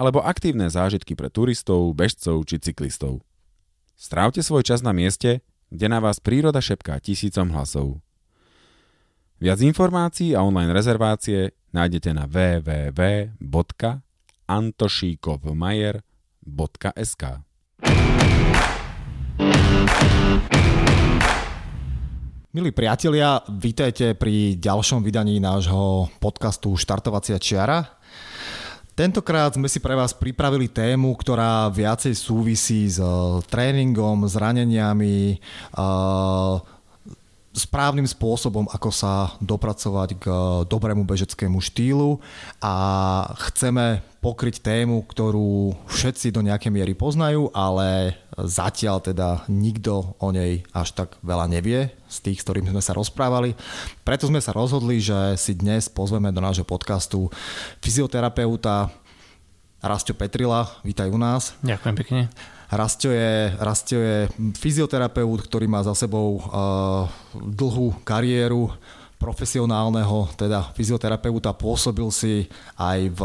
alebo aktívne zážitky pre turistov, bežcov či cyklistov. Strávte svoj čas na mieste, kde na vás príroda šepká tisícom hlasov. Viac informácií a online rezervácie nájdete na www.antošíkovmajer.sk Milí priatelia, vítajte pri ďalšom vydaní nášho podcastu Štartovacia čiara. Tentokrát sme si pre vás pripravili tému, ktorá viacej súvisí s tréningom, zraneniami, správnym spôsobom, ako sa dopracovať k dobrému bežeckému štýlu. A chceme pokryť tému, ktorú všetci do nejakej miery poznajú, ale zatiaľ teda nikto o nej až tak veľa nevie z tých, s ktorými sme sa rozprávali. Preto sme sa rozhodli, že si dnes pozveme do nášho podcastu fyzioterapeuta Rastio Petrila. Vítaj u nás. Ďakujem pekne. Rastio je, Rastio je fyzioterapeut, ktorý má za sebou uh, dlhú kariéru profesionálneho, teda fyzioterapeuta, pôsobil si aj v,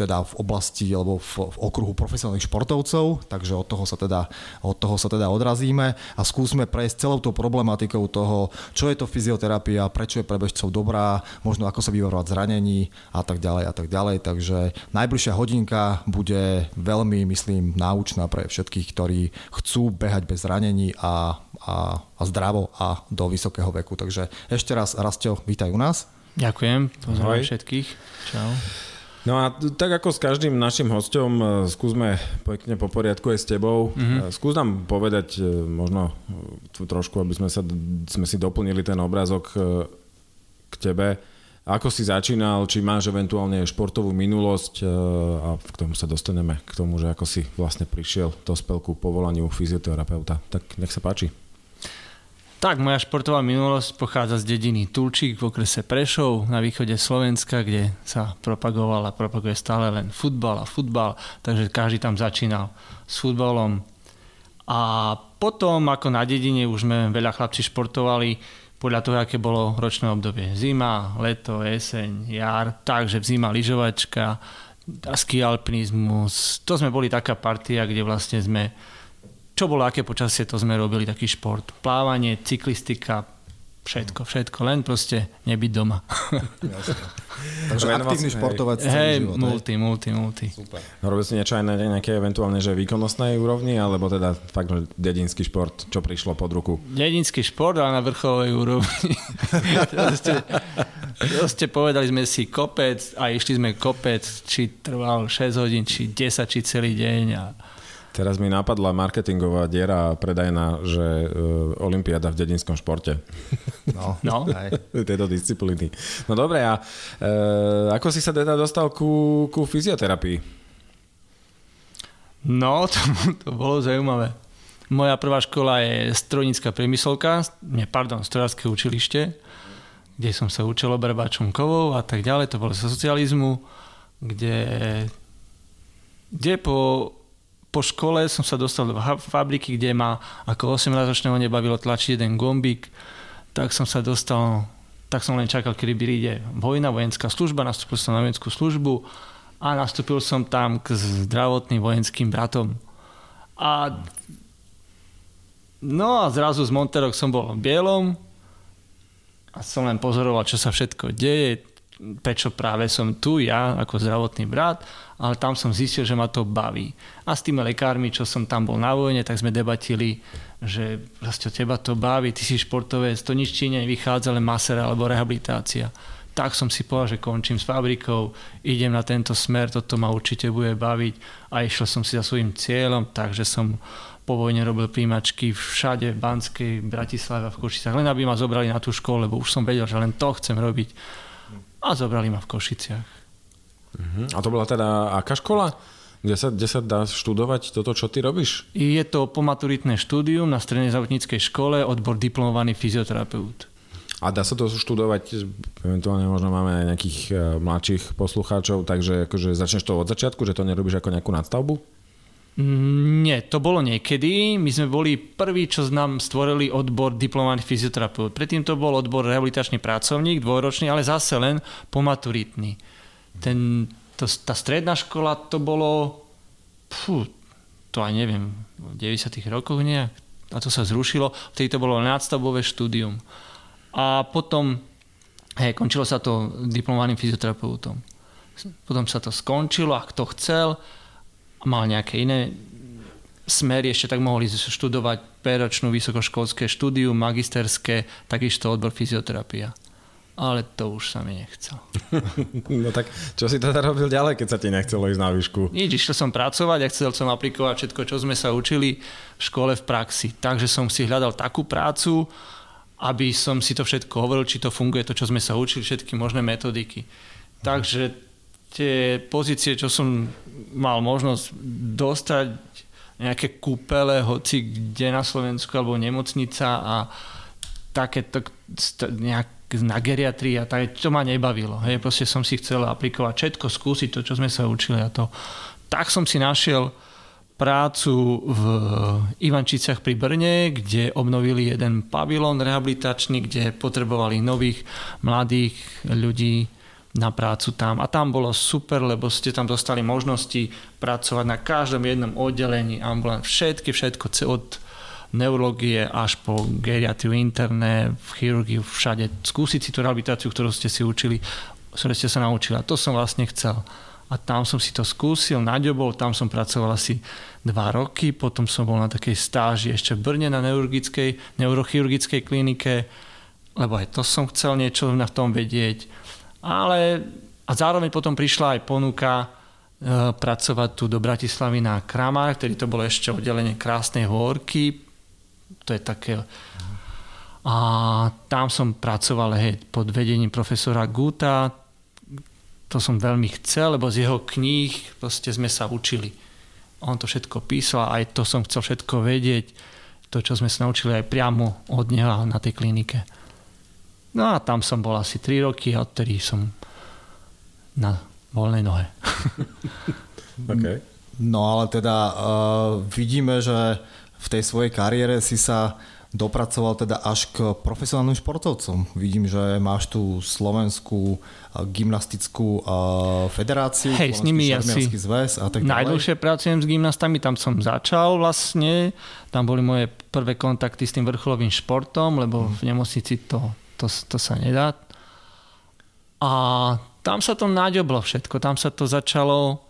teda v oblasti alebo v, v okruhu profesionálnych športovcov, takže od toho, sa teda, od toho sa teda odrazíme a skúsme prejsť celou tou problematikou toho, čo je to fyzioterapia, prečo je pre bežcov dobrá, možno ako sa vyvarovať zranení a tak ďalej a tak ďalej. Takže najbližšia hodinka bude veľmi, myslím, náučná pre všetkých, ktorí chcú behať bez zranení a, a, a zdravo a do vysokého veku. Takže ešte raz, Rastio, vítaj u nás. Ďakujem, pozdravujem všetkých. Čau. No a tak ako s každým našim hostom, e, skúsme pekne po poriadku aj s tebou. Mm-hmm. Skús nám povedať e, možno trošku, aby sme, sa, sme si doplnili ten obrázok k tebe. Ako si začínal, či máš eventuálne športovú minulosť a k tomu sa dostaneme, k tomu, že ako si vlastne prišiel do spelku povolaniu fyzioterapeuta. Tak nech sa páči. Tak, moja športová minulosť pochádza z dediny Tulčík v okrese Prešov na východe Slovenska, kde sa propagoval a propaguje stále len futbal a futbal, takže každý tam začínal s futbalom. A potom, ako na dedine, už sme veľa chlapci športovali podľa toho, aké bolo ročné obdobie. Zima, leto, jeseň, jar, takže zima lyžovačka, ski alpinizmus. To sme boli taká partia, kde vlastne sme čo bolo aké počasie, to sme robili taký šport. Plávanie, cyklistika, všetko, všetko, len proste nebyť doma. Takže aktívny športovať Hej, život, multi, multi, multi. Super. No, robil si niečo aj na nejaké eventuálne, že výkonnostnej úrovni, alebo teda fakt, že dedinský šport, čo prišlo pod ruku? Dedinský šport, ale na vrcholovej úrovni. proste, proste povedali sme si kopec a išli sme kopec, či trval 6 hodín, či 10, či celý deň a Teraz mi napadla marketingová diera predajná, že uh, Olympiáda v dedinskom športe. No, no. Aj. Tejto disciplíny. No dobre, a uh, ako si sa teda dostal ku, ku fyzioterapii? No, to, to bolo zaujímavé. Moja prvá škola je strojnícka priemyselka, nie, pardon, strojárske učilište, kde som sa učil obrabáčom kovov a tak ďalej, to bolo zo socializmu, kde, kde po po škole som sa dostal do fabriky, kde ma ako 18-ročného nebavilo tlačiť jeden gombík, tak som sa dostal, tak som len čakal, kedy príde vojna, vojenská služba, nastúpil som na vojenskú službu a nastúpil som tam k zdravotným vojenským bratom. A no a zrazu z Monterok som bol bielom a som len pozoroval, čo sa všetko deje, prečo práve som tu, ja ako zdravotný brat, ale tam som zistil, že ma to baví. A s tými lekármi, čo som tam bol na vojne, tak sme debatili, že proste teba to baví, ty si športovec, to nič ti nevychádza, len maser alebo rehabilitácia. Tak som si povedal, že končím s fabrikou, idem na tento smer, toto ma určite bude baviť a išiel som si za svojím cieľom, takže som po vojne robil príjmačky všade, v Banskej, Bratislave a v Košicách, len aby ma zobrali na tú školu, lebo už som vedel, že len to chcem robiť a zobrali ma v Košiciach. Uh-huh. A to bola teda aká škola? Kde sa, kde sa dá študovať toto, čo ty robíš? Je to pomaturitné štúdium na strednej zdravotníckej škole, odbor diplomovaný fyzioterapeut. A dá sa to študovať, eventuálne možno máme aj nejakých uh, mladších poslucháčov, takže akože začneš to od začiatku, že to nerobíš ako nejakú nadstavbu? Mm, nie, to bolo niekedy. My sme boli prví, čo nám stvorili odbor diplomovaný fyzioterapeut. Predtým to bol odbor rehabilitačný pracovník, dvojročný, ale zase len pomaturitný. Ten, to, tá stredná škola to bolo, pfú, to aj neviem, v 90 rokoch nejak. A to sa zrušilo. Vtedy to bolo nadstavbové štúdium. A potom, hej, končilo sa to diplomovaným fyzioterapeutom. Potom sa to skončilo a kto chcel, mal nejaké iné smery, ešte tak mohli študovať peročnú vysokoškolské štúdium, magisterské, takisto odbor fyzioterapia. Ale to už sa mi nechcel. no tak čo si teda robil ďalej, keď sa ti nechcelo ísť na výšku? Nič, išiel som pracovať a chcel som aplikovať všetko, čo sme sa učili v škole v praxi. Takže som si hľadal takú prácu, aby som si to všetko hovoril, či to funguje, to, čo sme sa učili, všetky možné metodiky. Takže tie pozície, čo som mal možnosť dostať, nejaké kúpele, hoci kde na Slovensku, alebo nemocnica a takéto nejak na geriatrii a tak, to ma nebavilo. Hej, proste som si chcel aplikovať všetko, skúsiť to, čo sme sa učili a to. Tak som si našiel prácu v Ivančiciach pri Brne, kde obnovili jeden pavilon rehabilitačný, kde potrebovali nových mladých ľudí na prácu tam. A tam bolo super, lebo ste tam dostali možnosti pracovať na každom jednom oddelení ambulant. Všetky, všetko od neurologie až po geriatriu interné, v chirurgiu, všade. Skúsiť si tú rehabilitáciu, ktorú ste si učili, ktoré ste sa naučili. A to som vlastne chcel. A tam som si to skúsil, naďobol, tam som pracoval asi dva roky, potom som bol na takej stáži ešte v Brne na neurologickej, neurochirurgickej klinike, lebo aj to som chcel niečo na tom vedieť ale a zároveň potom prišla aj ponuka e, pracovať tu do Bratislavy na Kramár, ktorý to bolo ešte oddelenie Krásnej horky. To je také... A tam som pracoval hej, pod vedením profesora Guta. To som veľmi chcel, lebo z jeho kníh proste sme sa učili. On to všetko písal, aj to som chcel všetko vedieť. To, čo sme sa naučili aj priamo od neho na tej klinike. No a tam som bol asi 3 roky a odtedy som na voľnej nohe. okay. No ale teda uh, vidíme, že v tej svojej kariére si sa dopracoval teda až k profesionálnym športovcom. Vidím, že máš tu slovenskú uh, gymnastickú uh, federáciu, Hej, s nimi asi zväz a tak najdlhšie pracujem s gymnastami, tam som začal vlastne, tam boli moje prvé kontakty s tým vrcholovým športom, lebo v nemocnici to to, to sa nedá. A tam sa to naďoblo všetko, tam sa to začalo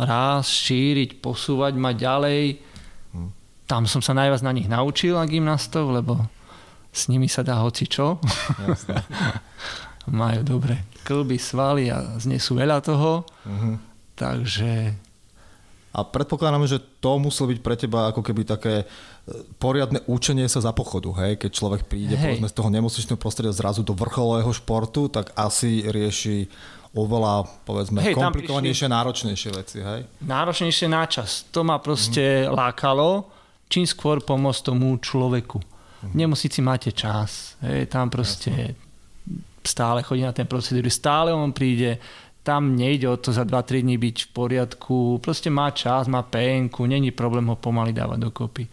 raz šíriť, posúvať ma ďalej. Tam som sa najviac na nich naučil, na gymnastov, lebo s nimi sa dá hoci čo. Majú dobre klby, svaly a znesú veľa toho. Uh-huh. Takže a predpokladám, že to muselo byť pre teba ako keby také e, poriadne učenie sa za pochodu, hej? Keď človek príde hej. povedzme z toho nemocničného prostredia zrazu do vrcholového športu, tak asi rieši oveľa, povedzme, hej, komplikovanejšie, prišli... náročnejšie veci, hej? Náročnejšie na čas. To ma proste mm. lákalo, čím skôr pomôcť tomu človeku. Mm. V nemocnici máte čas, hej? Tam proste Jasne. stále chodí na ten procedúry, stále on príde, tam nejde o to za 2-3 dní byť v poriadku, proste má čas, má penku, není problém ho pomaly dávať dokopy.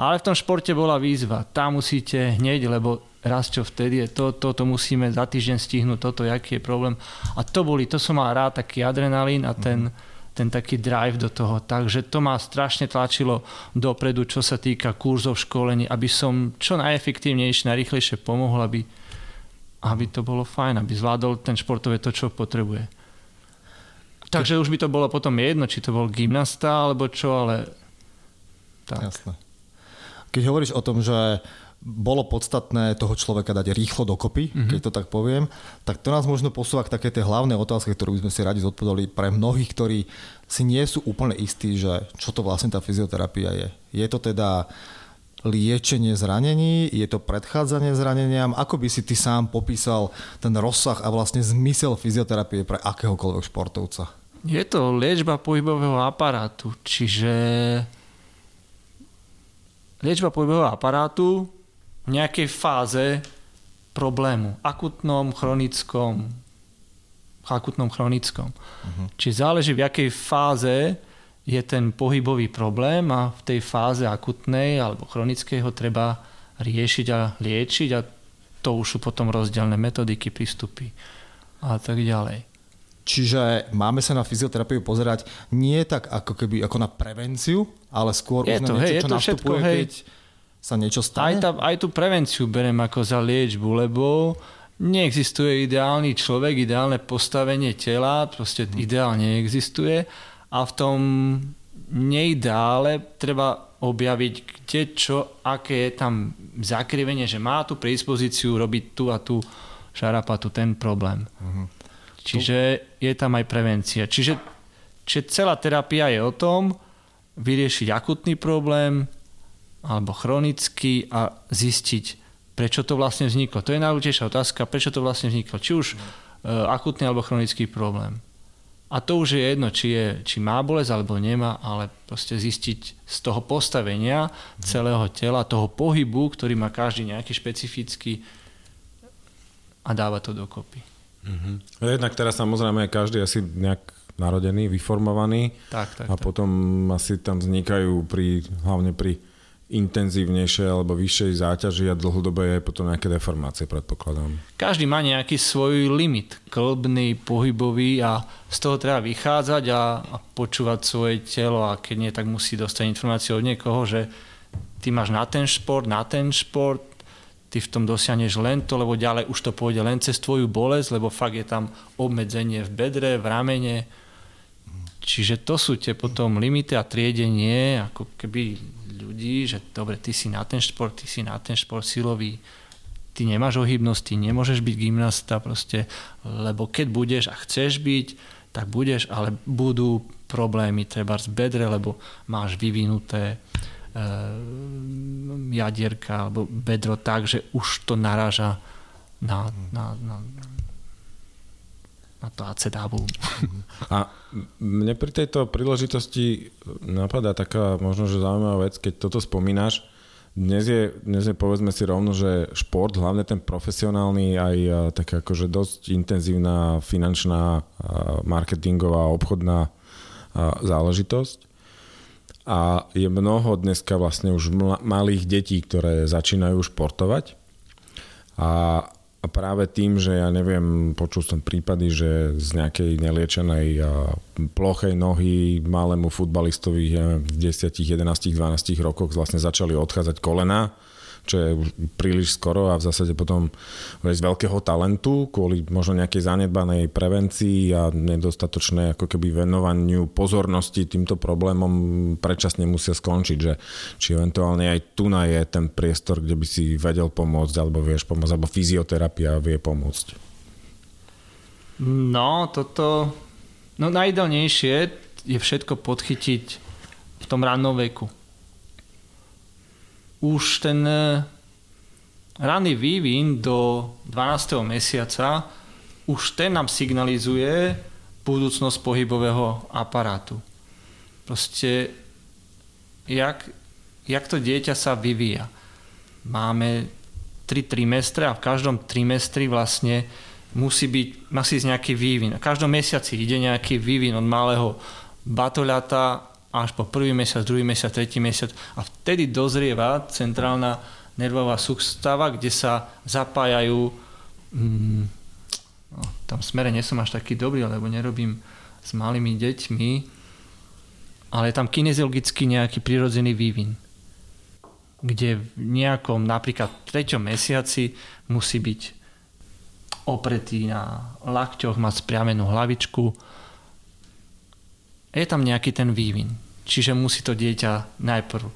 Ale v tom športe bola výzva, tam musíte hneď, lebo raz čo vtedy je to, toto musíme za týždeň stihnúť, toto, aký je problém. A to boli, to som mal rád, taký adrenalín a ten, ten taký drive do toho. Takže to ma strašne tlačilo dopredu, čo sa týka kurzov školení, aby som čo najefektívnejšie, najrychlejšie pomohol, aby, aby to bolo fajn, aby zvládol ten športové to, čo potrebuje. Takže už by to bolo potom jedno, či to bol gymnasta alebo čo, ale tak. Jasné. Keď hovoríš o tom, že bolo podstatné toho človeka dať rýchlo dokopy, mm-hmm. keď to tak poviem, tak to nás možno posúva k také tej hlavnej otázke, ktorú by sme si radi zodpovedali pre mnohých, ktorí si nie sú úplne istí, že čo to vlastne tá fyzioterapia je. Je to teda liečenie zranení, je to predchádzanie zraneniam, ako by si ty sám popísal ten rozsah a vlastne zmysel fyzioterapie pre akéhokoľvek športovca? Je to liečba pohybového aparátu, čiže liečba pohybového aparátu nejakej fáze problému, akutnom, chronickom, akutnom, chronickom. Uh-huh. Čiže záleží v jakej fáze je ten pohybový problém a v tej fáze akutnej alebo chronickej ho treba riešiť a liečiť a to už sú potom rozdielne metodiky, prístupy a tak ďalej. Čiže máme sa na fyzioterapiu pozerať nie tak ako keby ako na prevenciu, ale skôr je už to, na niečo, hej, čo to nastupuje, všetko, hej. Sa niečo stane? Aj, tá, aj tú prevenciu berem ako za liečbu, lebo neexistuje ideálny človek, ideálne postavenie tela, proste hmm. ideálne neexistuje a v tom neideále treba objaviť, kde čo, aké je tam zakrivenie, že má tú predispozíciu robiť tu a tu šarapatu, ten problém. Uh-huh. Čiže je tam aj prevencia. Čiže, čiže celá terapia je o tom vyriešiť akutný problém alebo chronický a zistiť, prečo to vlastne vzniklo. To je najdôležitejšia otázka, prečo to vlastne vzniklo. Či už uh, akutný alebo chronický problém. A to už je jedno, či, je, či má bolesť alebo nemá, ale proste zistiť z toho postavenia celého tela, toho pohybu, ktorý má každý nejaký špecifický a dáva to dokopy. Mm-hmm. Jednak teraz samozrejme každý asi nejak narodený, vyformovaný tak, tak, a tak. potom asi tam vznikajú pri, hlavne pri intenzívnejšej alebo vyššej záťaži a dlhodobé je potom nejaké deformácie, predpokladám. Každý má nejaký svoj limit, klbný, pohybový a z toho treba vychádzať a, a počúvať svoje telo a keď nie, tak musí dostať informáciu od niekoho, že ty máš na ten šport, na ten šport, ty v tom dosiahneš len to, lebo ďalej už to pôjde len cez tvoju bolesť, lebo fakt je tam obmedzenie v bedre, v ramene. Čiže to sú tie potom limity a triedenie, ako keby ľudí, že dobre, ty si na ten šport, ty si na ten šport silový, ty nemáš ohybnosť, ty nemôžeš byť gymnasta proste, lebo keď budeš a chceš byť, tak budeš, ale budú problémy treba z bedre, lebo máš vyvinuté Eh, jadierka alebo bedro tak, že už to naráža na, na, na, na to acedábu. A mne pri tejto príležitosti napadá taká možno, že zaujímavá vec, keď toto spomínaš, dnes je, dnes je povedzme si rovno, že šport, hlavne ten profesionálny, aj tak akože dosť intenzívna finančná, marketingová, obchodná záležitosť. A je mnoho dneska vlastne už malých detí, ktoré začínajú športovať. A, a práve tým, že ja neviem, počul som prípady, že z nejakej neliečenej plochej nohy malému futbalistovi ja neviem, v 10, 11, 12 rokoch vlastne začali odchádzať kolena čo je už príliš skoro a v zásade potom z veľkého talentu kvôli možno nejakej zanedbanej prevencii a nedostatočnej ako keby venovaniu pozornosti týmto problémom predčasne musia skončiť, že či eventuálne aj tu na je ten priestor, kde by si vedel pomôcť alebo vieš pomôcť, alebo fyzioterapia vie pomôcť. No, toto... No najideálnejšie je všetko podchytiť v tom rannom veku už ten e, ranný vývin do 12. mesiaca, už ten nám signalizuje budúcnosť pohybového aparátu. Proste, jak, jak to dieťa sa vyvíja. Máme tri trimestre a v každom trimestri vlastne musí byť, musí nejaký vývin. V každom mesiaci ide nejaký vývin od malého batoľata až po prvý mesiac, druhý mesiac, tretí mesiac a vtedy dozrieva centrálna nervová sústava, kde sa zapájajú mm, no, tam smere nie som až taký dobrý, lebo nerobím s malými deťmi, ale je tam kineziologicky nejaký prirodzený vývin kde v nejakom napríklad treťom mesiaci musí byť opretý na lakťoch, mať spriamenú hlavičku. Je tam nejaký ten vývin. Čiže musí to dieťa najprv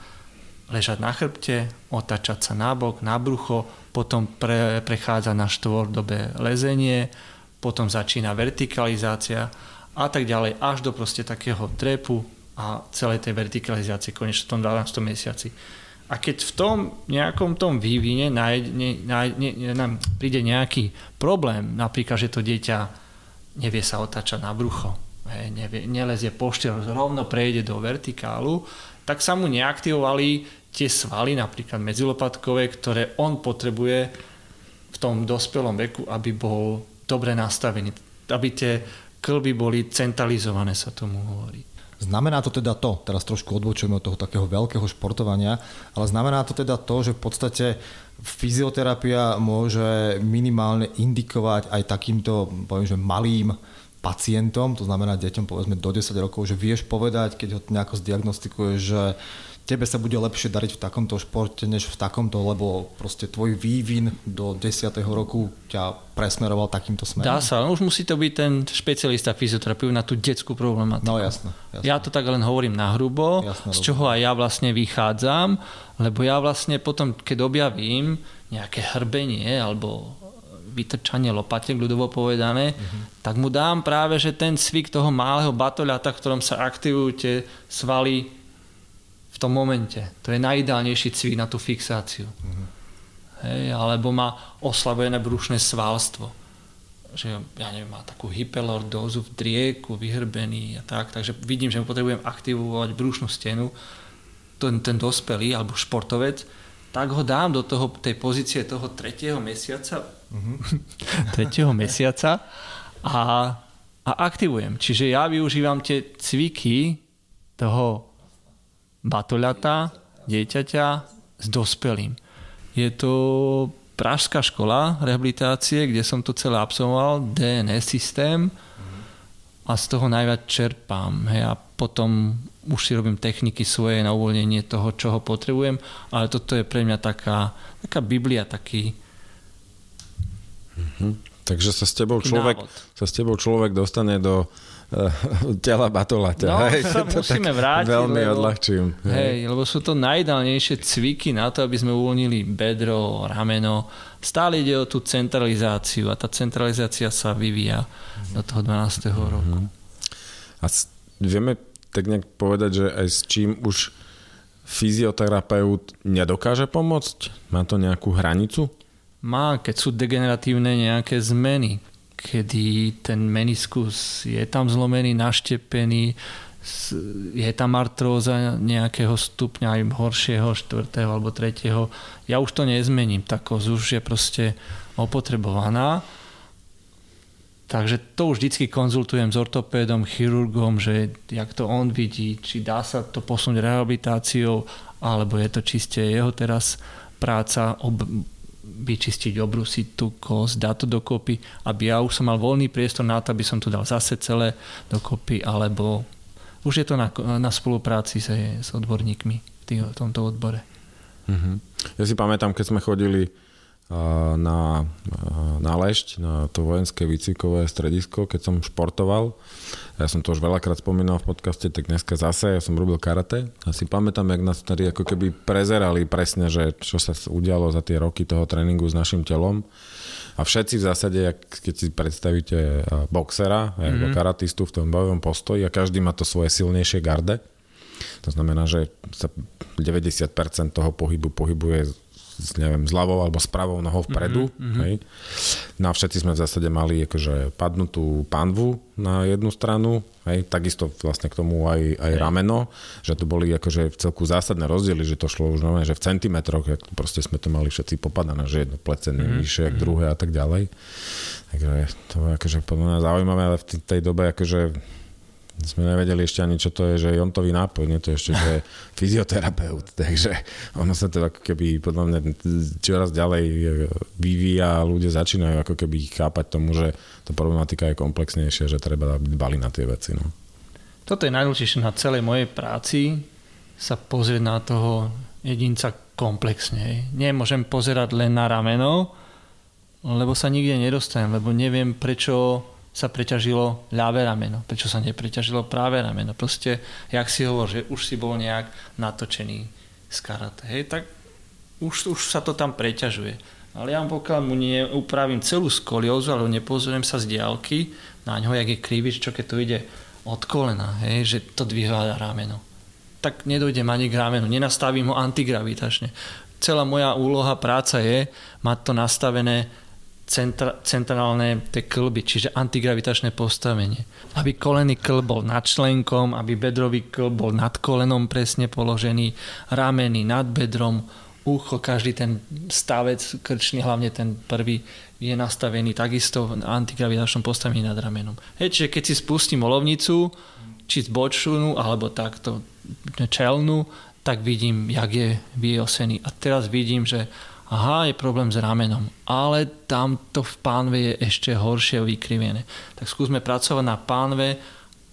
ležať na chrbte, otačať sa na bok, na brucho, potom pre, prechádza na štvordobé lezenie, potom začína vertikalizácia a tak ďalej, až do proste takého trepu a celej tej vertikalizácie konečne v tom 12. mesiaci. A keď v tom nejakom tom vývine nájde, nájde, nám príde nejaký problém, napríklad, že to dieťa nevie sa otáčať na brucho, hej, nevie, nelezie poštiel, rovno prejde do vertikálu, tak sa mu neaktivovali tie svaly, napríklad medzilopatkové, ktoré on potrebuje v tom dospelom veku, aby bol dobre nastavený, aby tie klby boli centralizované, sa tomu hovorí. Znamená to teda to, teraz trošku odbočujeme od toho takého veľkého športovania, ale znamená to teda to, že v podstate fyzioterapia môže minimálne indikovať aj takýmto, poviem, že malým pacientom, to znamená deťom povedzme do 10 rokov, že vieš povedať, keď ho nejako zdiagnostikuješ, že tebe sa bude lepšie dariť v takomto športe, než v takomto, lebo proste tvoj vývin do 10. roku ťa presmeroval takýmto smerom? Dá sa, už musí to byť ten špecialista fyzioterapiu na tú detskú problematiku. No jasno. Ja to tak len hovorím na hrubo, jasno, z čoho aj ja vlastne vychádzam, lebo ja vlastne potom, keď objavím nejaké hrbenie alebo vytrčanie lopate, ľudovo povedané, uh-huh. tak mu dám práve, že ten cvik toho malého batoľata, v ktorom sa aktivujú tie svaly v tom momente. To je najideálnejší cvik na tú fixáciu. Mm-hmm. Hej, alebo má oslabené brušné svalstvo. Že, ja neviem, má takú hypelordózu v drieku, vyhrbený a tak. Takže vidím, že mu potrebujem aktivovať brušnú stenu. Ten, ten dospelý alebo športovec, tak ho dám do toho, tej pozície toho tretieho mesiaca. Mm-hmm. tretieho mesiaca a, a aktivujem. Čiže ja využívam tie cviky toho batoľata, dieťaťa s dospelým. Je to pražská škola rehabilitácie, kde som to celé absolvoval, DNS systém a z toho najviac čerpám. Hej, a potom už si robím techniky svoje na uvoľnenie toho, čo ho potrebujem, ale toto je pre mňa taká, taká biblia, taký... Mm-hmm. Takže sa s tebou človek, sa s tebou človek dostane do Eh, tela batoľaťa. No, hej, sa to musíme vrátiť. Veľmi lebo, odľahčím. Hej. hej, lebo sú to najdalnejšie cviky na to, aby sme uvoľnili bedro, rameno. Stále ide o tú centralizáciu a tá centralizácia sa vyvíja do toho 12. Mm-hmm. roku. A vieme tak nejak povedať, že aj s čím už fyzioterapeut nedokáže pomôcť? Má to nejakú hranicu? Má, keď sú degeneratívne nejaké zmeny kedy ten meniskus je tam zlomený, naštepený, je tam artróza nejakého stupňa, aj horšieho, štvrtého alebo tretieho. Ja už to nezmením, koz už je proste opotrebovaná. Takže to už vždycky konzultujem s ortopédom, chirurgom, že jak to on vidí, či dá sa to posunúť rehabilitáciou, alebo je to čiste jeho teraz práca ob, vyčistiť, obrusiť tú kosť, dať to dokopy, aby ja už som mal voľný priestor na to, aby som to dal zase celé dokopy, alebo už je to na, na spolupráci s, s odborníkmi v tomto odbore. Mm-hmm. Ja si pamätám, keď sme chodili na, na Lešť, na to vojenské výcvikové stredisko, keď som športoval. Ja som to už veľakrát spomínal v podcaste, tak dneska zase, ja som robil karate a si pamätám, jak nás tady ako keby prezerali presne, že čo sa udialo za tie roky toho tréningu s našim telom. A všetci v zásade, keď si predstavíte boxera mm-hmm. alebo karatistu v tom bojovom postoji a každý má to svoje silnejšie garde, to znamená, že sa 90% toho pohybu pohybuje s, neviem, s ľavou alebo s pravou nohou vpredu. Mm-hmm. Hej. No a všetci sme v zásade mali akože padnutú panvu na jednu stranu, hej. takisto vlastne k tomu aj, aj rameno, že to boli akože v celku zásadné rozdiely, že to šlo už normálne, že v centimetroch, jak proste sme to mali všetci popadané, že jedno plecenie mm-hmm. vyššie, jak druhé a tak ďalej. Takže to je akože podľa mňa zaujímavé, ale v tej dobe akože sme nevedeli ešte ani, čo to je, že jontový nápoj, nie to ešte, že je fyzioterapeut, takže ono sa to ako keby podľa mňa čoraz ďalej vyvíja a ľudia začínajú ako keby chápať tomu, že tá problematika je komplexnejšia, že treba bali na tie veci. No. Toto je najdôležitejšie na celej mojej práci, sa pozrieť na toho jedinca komplexne. Nemôžem pozerať len na rameno, lebo sa nikde nedostanem, lebo neviem, prečo sa preťažilo ľavé rameno, prečo sa nepreťažilo práve rameno. Proste, jak si hovoril, že už si bol nejak natočený z karate, hej, tak už, už sa to tam preťažuje. Ale ja pokiaľ mu neupravím celú skoliózu, ale nepozriem sa z diálky na ňo, jak je krivý, čo keď to ide od kolena, hej, že to dvíha rameno. Tak nedojdem ani k ramenu, nenastavím ho antigravitačne. Celá moja úloha, práca je mať to nastavené centra, centrálne tie klby, čiže antigravitačné postavenie. Aby kolený klb bol nad členkom, aby bedrový klb bol nad kolenom presne položený, rameny nad bedrom, ucho, každý ten stavec krčný, hlavne ten prvý, je nastavený takisto v antigravitačnom postavení nad ramenom. Hej, čiže keď si spustím olovnicu, či z bočnú, alebo takto čelnú, tak vidím, jak je vyosený. A teraz vidím, že aha, je problém s ramenom, ale tam to v pánve je ešte horšie vykrivené. Tak skúsme pracovať na pánve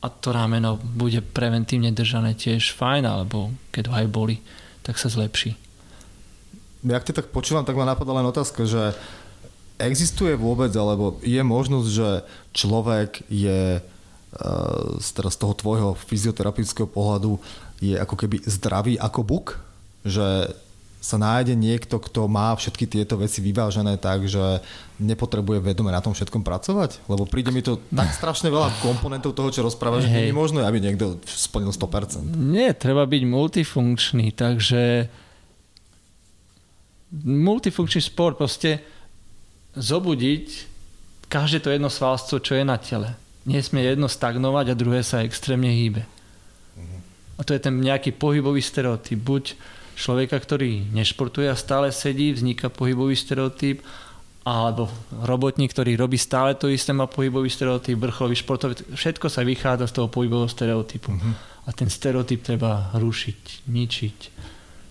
a to rameno bude preventívne držané tiež fajn, alebo keď ho aj boli, tak sa zlepší. Jak te tak počúvam, tak ma napadla len otázka, že existuje vôbec, alebo je možnosť, že človek je e, z, toho tvojho fyzioterapeutického pohľadu je ako keby zdravý ako buk? Že sa nájde niekto, kto má všetky tieto veci vyvážené tak, že nepotrebuje vedome na tom všetkom pracovať? Lebo príde mi to tak strašne veľa komponentov toho, čo rozprávaš, že nie je možné, aby niekto splnil 100%. Nie, treba byť multifunkčný, takže multifunkčný sport proste zobudiť každé to jedno svalstvo, čo je na tele. Nesmie jedno stagnovať a druhé sa extrémne hýbe. Mhm. A to je ten nejaký pohybový stereotyp. Buď človeka, ktorý nešportuje a stále sedí, vzniká pohybový stereotyp, alebo robotník, ktorý robí stále to isté, má pohybový stereotyp, vrcholový športovec, všetko sa vychádza z toho pohybového stereotypu. Uh-huh. A ten stereotyp treba rušiť, ničiť.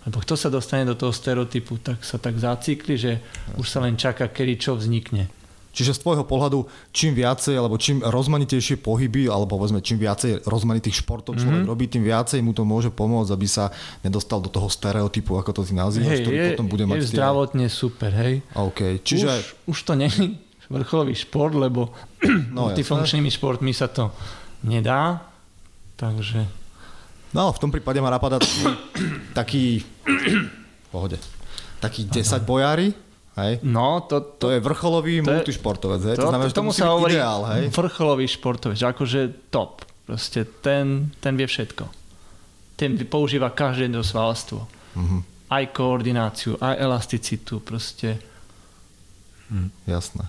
Lebo kto sa dostane do toho stereotypu, tak sa tak zacikli, že už sa len čaká, kedy čo vznikne. Čiže z tvojho pohľadu, čím viacej, alebo čím rozmanitejšie pohyby, alebo povedzme, čím viacej rozmanitých športov človek mm-hmm. robí, tým viacej mu to môže pomôcť, aby sa nedostal do toho stereotypu, ako to ty nazývaš, hey, ktorý je, potom bude je mať... Je zdravotne tie... super, hej. OK, čiže... Už, už to je vrcholový šport, lebo no, multifunkčnými športmi sa to nedá, takže... No, v tom prípade ma napadá taký, taký pohode, taký 10 bojári, Hej? No, to, to, to je vrcholový to multišportovec. Hej? To, to znamená, že to musí sa byť ideál. Hej? Vrcholový športovec, akože top. Proste ten, ten vie všetko. Ten používa každé jedno svalstvo. Mm-hmm. Aj koordináciu, aj elasticitu. Proste. Hm. Jasné.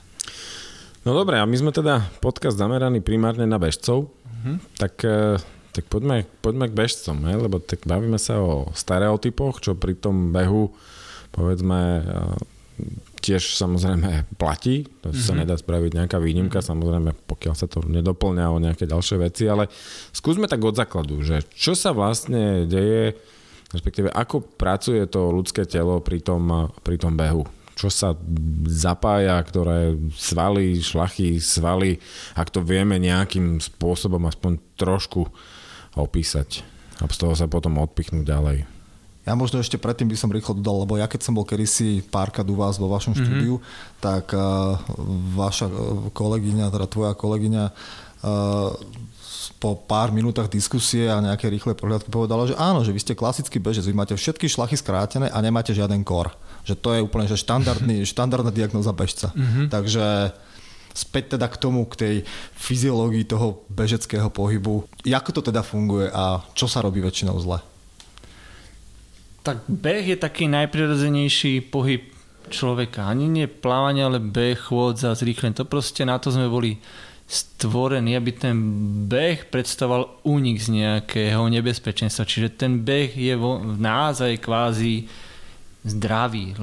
No dobre, a my sme teda podcast zameraný primárne na bežcov, mm-hmm. tak, eh, tak poďme, poďme k bežcom, hej? lebo tak bavíme sa o stereotypoch, čo pri tom behu povedzme eh, tiež samozrejme platí, to mm-hmm. sa mhm. nedá spraviť nejaká výnimka, mm-hmm. samozrejme pokiaľ sa to nedoplňa o nejaké ďalšie veci, ale skúsme tak od základu, že čo sa vlastne deje, respektíve ako pracuje to ľudské telo pri tom, pri tom behu. Čo sa zapája, ktoré svaly, šlachy, svaly, ak to vieme nejakým spôsobom aspoň trošku opísať a z toho sa potom odpichnúť ďalej. Ja možno ešte predtým by som rýchlo dodal, lebo ja keď som bol kedysi párkrát u vás vo vašom mm-hmm. štúdiu, tak uh, vaša eh, kolegyňa, teda tvoja kolegyňa uh, po pár minútach diskusie a nejaké rýchle pohľadky povedala, že áno, že vy ste klasický bežec, vy máte všetky šlachy skrátené a nemáte žiaden kor. Že to je úplne že štandardný, štandardná diagnoza bežca. Mm-hmm. Takže späť teda k tomu, k tej fyziológii toho bežeckého pohybu. Ako to teda funguje a čo sa robí väčšinou zle? Tak beh je taký najprirodzenejší pohyb človeka. Ani nie plávanie, ale beh, chôdza, zrýchlen. To proste na to sme boli stvorený, aby ten beh predstavoval únik z nejakého nebezpečenstva. Čiže ten beh je vo, v nás aj kvázi zdravý.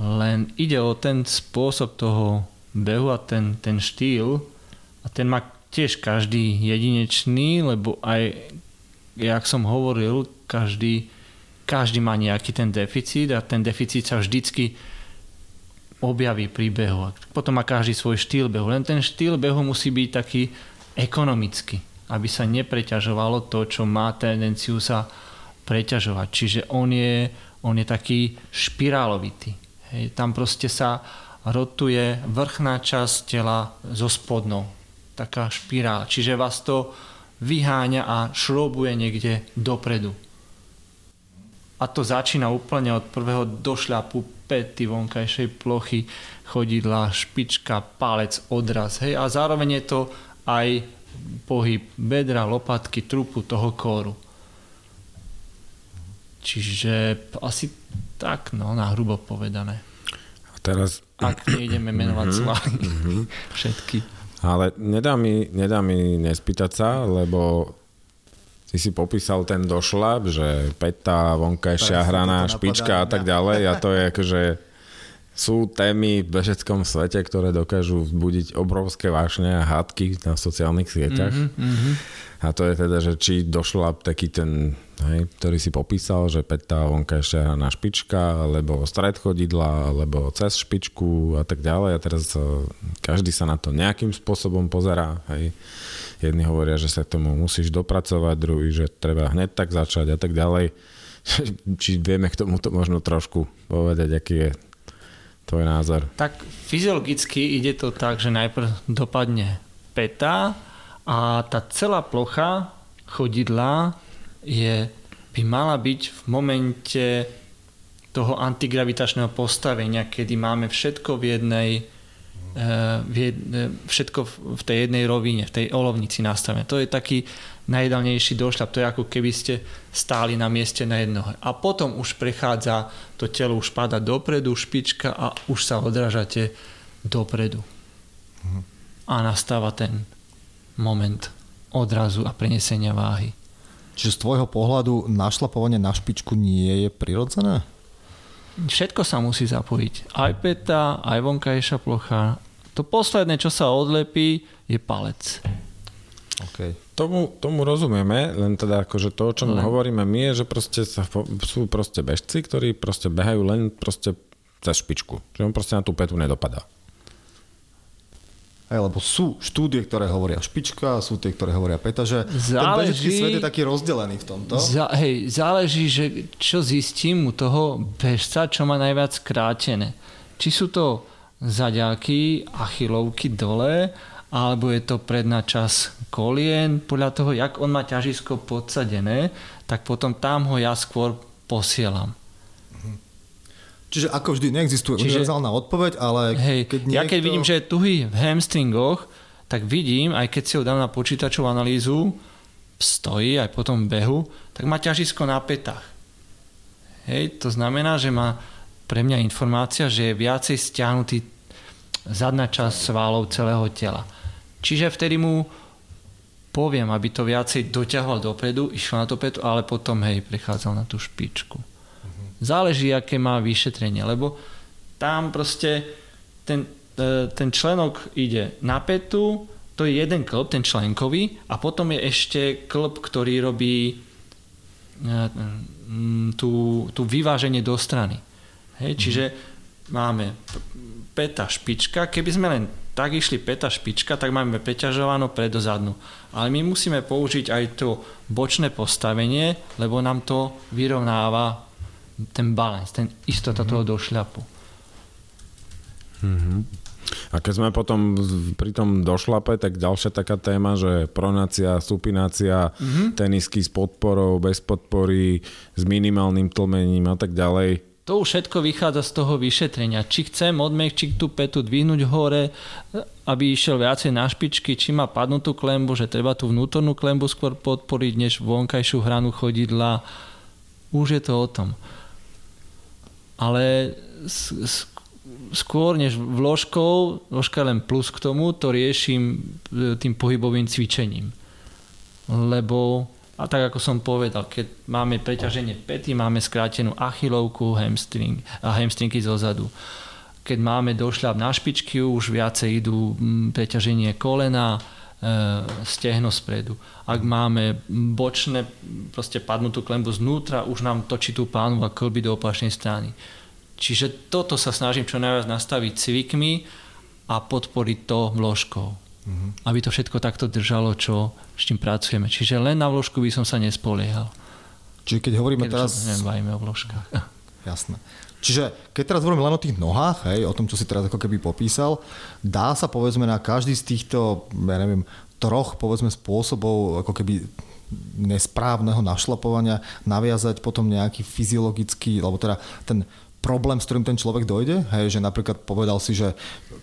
Len ide o ten spôsob toho behu a ten, ten štýl a ten má tiež každý jedinečný, lebo aj, jak som hovoril, každý, každý má nejaký ten deficit a ten deficit sa vždycky objaví pri behu. Potom má každý svoj štýl behu. Len ten štýl behu musí byť taký ekonomický, aby sa nepreťažovalo to, čo má tendenciu sa preťažovať. Čiže on je, on je taký špirálovitý. Hej, tam proste sa rotuje vrchná časť tela zo spodnou. Taká špirál. Čiže vás to vyháňa a šrobuje niekde dopredu. A to začína úplne od prvého došľapu pety vonkajšej plochy, chodidla, špička, palec, odraz. Hej? A zároveň je to aj pohyb bedra, lopatky, trupu toho kóru. Čiže asi tak, no, na hrubo povedané. A teraz... Ak nejdeme menovať mm-hmm, svaly. Mm-hmm. Všetky. Ale nedá mi, nedá mi nespýtať sa, lebo ty si popísal ten došlap, že peta, vonkajšia hraná, špička a tak ďalej a to je akože sú témy v bežeckom svete, ktoré dokážu vzbudiť obrovské vášne a hádky na sociálnych sieťach. Mm-hmm. A to je teda, že či došla taký ten, hej, ktorý si popísal, že peta vonkajšia hraná špička, alebo stred chodidla, alebo cez špičku a tak ďalej. A teraz eh, každý sa na to nejakým spôsobom pozerá. Hej. Jedni hovoria, že sa k tomu musíš dopracovať, druhý, že treba hneď tak začať a tak ďalej. Či vieme k tomuto možno trošku povedať, aký je tvoj názor? Tak fyziologicky ide to tak, že najprv dopadne peta a tá celá plocha chodidla je, by mala byť v momente toho antigravitačného postavenia, kedy máme všetko v jednej všetko v tej jednej rovine, v tej olovnici nastavené. To je taký najideálnejší došľap. To je ako keby ste stáli na mieste na jednohe. A potom už prechádza, to telo už pada dopredu, špička a už sa odrážate dopredu. A nastáva ten moment odrazu a prenesenia váhy. Čiže z tvojho pohľadu našlapovanie na špičku nie je prirodzené? Všetko sa musí zapojiť. Aj peta, aj vonkajšia plocha. To posledné, čo sa odlepí, je palec. Okay. Tomu, tomu rozumieme, len teda akože to, o čom len. hovoríme my, je, že proste sa, sú proste bežci, ktorí proste behajú len proste cez špičku. Že on proste na tú petu nedopadá. Hej, lebo sú štúdie, ktoré hovoria špička, sú tie, ktoré hovoria peta, že záleží, ten svet je taký rozdelený v tomto. Za, hej, záleží, že čo zistím u toho bežca, čo má najviac skrátené. Či sú to zaďaky, achilovky dole, alebo je to predná čas kolien. Podľa toho, jak on má ťažisko podsadené, tak potom tam ho ja skôr posielam. Čiže ako vždy neexistuje Čiže, univerzálna odpoveď, ale hej, keď niekto... Ja keď vidím, že je tuhý v hamstringoch, tak vidím, aj keď si ho dám na počítačovú analýzu, stojí aj po tom behu, tak má ťažisko na petách. Hej, to znamená, že má pre mňa informácia, že je viacej stiahnutý zadná časť svalov celého tela. Čiže vtedy mu poviem, aby to viacej doťahol dopredu, išiel na to petu, ale potom hej, prechádzal na tú špičku. Záleží, aké má vyšetrenie, lebo tam proste ten, e, ten členok ide na petu, to je jeden klb, ten členkový, a potom je ešte klb, ktorý robí e, tú, tú vyváženie do strany. Hej, čiže máme peta špička, keby sme len tak išli peta špička, tak máme peťažovanú predozadnú. Ale my musíme použiť aj to bočné postavenie, lebo nám to vyrovnáva ten balans, ten istota mm-hmm. toho došľapu. Mm-hmm. A keď sme potom pri tom došlape, tak ďalšia taká téma, že pronácia, supinácia, mm-hmm. tenisky s podporou, bez podpory, s minimálnym tlmením a tak ďalej. To už všetko vychádza z toho vyšetrenia. Či chcem odmekčiť tú petu dvihnúť hore, aby išiel viacej na špičky, či má padnutú klembu, že treba tú vnútornú klembu skôr podporiť, než vonkajšiu hranu chodidla Už je to o tom. Ale skôr než vložkou, vložka len plus k tomu, to riešim e, tým pohybovým cvičením. Lebo, a tak ako som povedal, keď máme preťaženie pety, máme skrátenú achilovku hamstring, a hamstringy zozadu. Keď máme došľap na špičky, už viacej idú preťaženie kolena, stehno spredu. Ak máme bočné, proste padnutú klembu znútra, už nám točí tú pánu a klby do opačnej strany Čiže toto sa snažím čo najviac nastaviť cvikmi a podporiť to vložkou. Mm-hmm. Aby to všetko takto držalo, čo, s čím pracujeme. Čiže len na vložku by som sa nespoliehal. Čiže keď hovoríme keď teraz... Nebavíme o vložkách. Jasné. Čiže keď teraz hovoríme len o tých nohách, hej, o tom, čo si teraz ako keby popísal, dá sa povedzme na každý z týchto, ja neviem, troch povedzme spôsobov ako keby nesprávneho našlapovania naviazať potom nejaký fyziologický, alebo teda ten problém, s ktorým ten človek dojde? Hej, že napríklad povedal si, že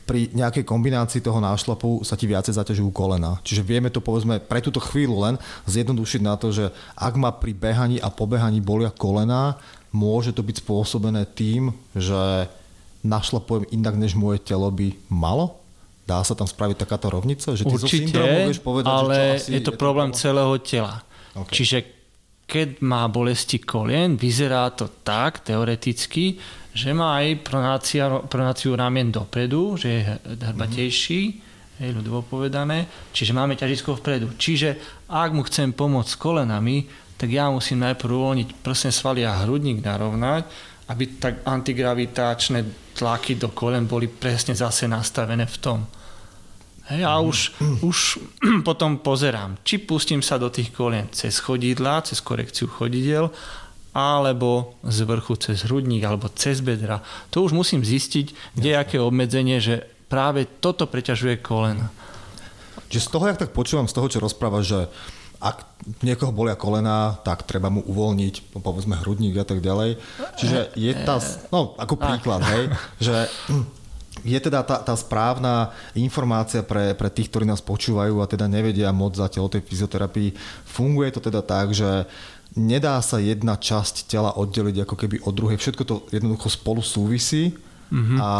pri nejakej kombinácii toho nášlapu sa ti viacej zaťažujú kolena. Čiže vieme to povedzme pre túto chvíľu len zjednodušiť na to, že ak ma pri behaní a pobehaní bolia kolena, môže to byť spôsobené tým, že našlapujem inak, než moje telo by malo? Dá sa tam spraviť takáto rovnica? Že ty Určite, vieš povedať, ale že čo asi je to je problém to celého tela. Okay. Čiže keď má bolesti kolien, vyzerá to tak teoreticky, že má aj pronácia, pronáciu ramien dopredu, že je hrbatejší, mm-hmm. hej, ľudovo povedané, čiže máme ťažisko vpredu. Čiže ak mu chcem pomôcť s kolenami, tak ja musím najprv uvoľniť prsné svaly a hrudník narovnať, aby tak antigravitačné tlaky do kolen boli presne zase nastavené v tom. Hej, a už, už potom pozerám, či pustím sa do tých kolien cez chodidla, cez korekciu chodidel, alebo z vrchu cez hrudník, alebo cez bedra. To už musím zistiť, kde je aké obmedzenie, že práve toto preťažuje kolena. Čiže z toho, jak tak počúvam, z toho, čo rozpráva, že ak niekoho bolia kolena, tak treba mu uvoľniť, povedzme, hrudník a tak ďalej. Čiže je tá, no ako príklad, hej, že je teda tá, tá správna informácia pre, pre tých, ktorí nás počúvajú a teda nevedia moc zatiaľ o tej fyzioterapii. Funguje to teda tak, že nedá sa jedna časť tela oddeliť ako keby od druhej. Všetko to jednoducho spolu súvisí mm-hmm. a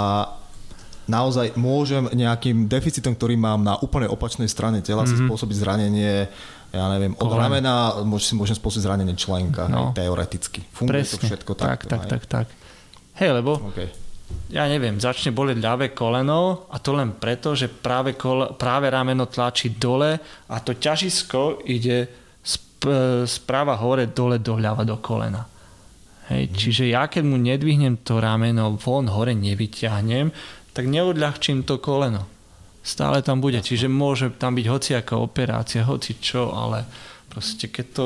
naozaj môžem nejakým deficitom, ktorý mám na úplne opačnej strane tela mm-hmm. si mhm. spôsobiť zranenie ja neviem, od ramena môžem, môžem spôsobiť zranenie členka, no. hej, teoreticky. Funguje Presne. to všetko tak. Tak, tak, tak, tak. Hej, lebo okay ja neviem, začne bolieť ľavé koleno a to len preto, že práve, kole, práve rameno tlačí dole a to ťažisko ide správa hore, dole, doľava do kolena. Hej, mm. Čiže ja keď mu nedvihnem to rameno von hore nevyťahnem, tak neodľahčím to koleno. Stále tam bude. Čiže môže tam byť hociaká operácia, hoci čo, ale proste keď to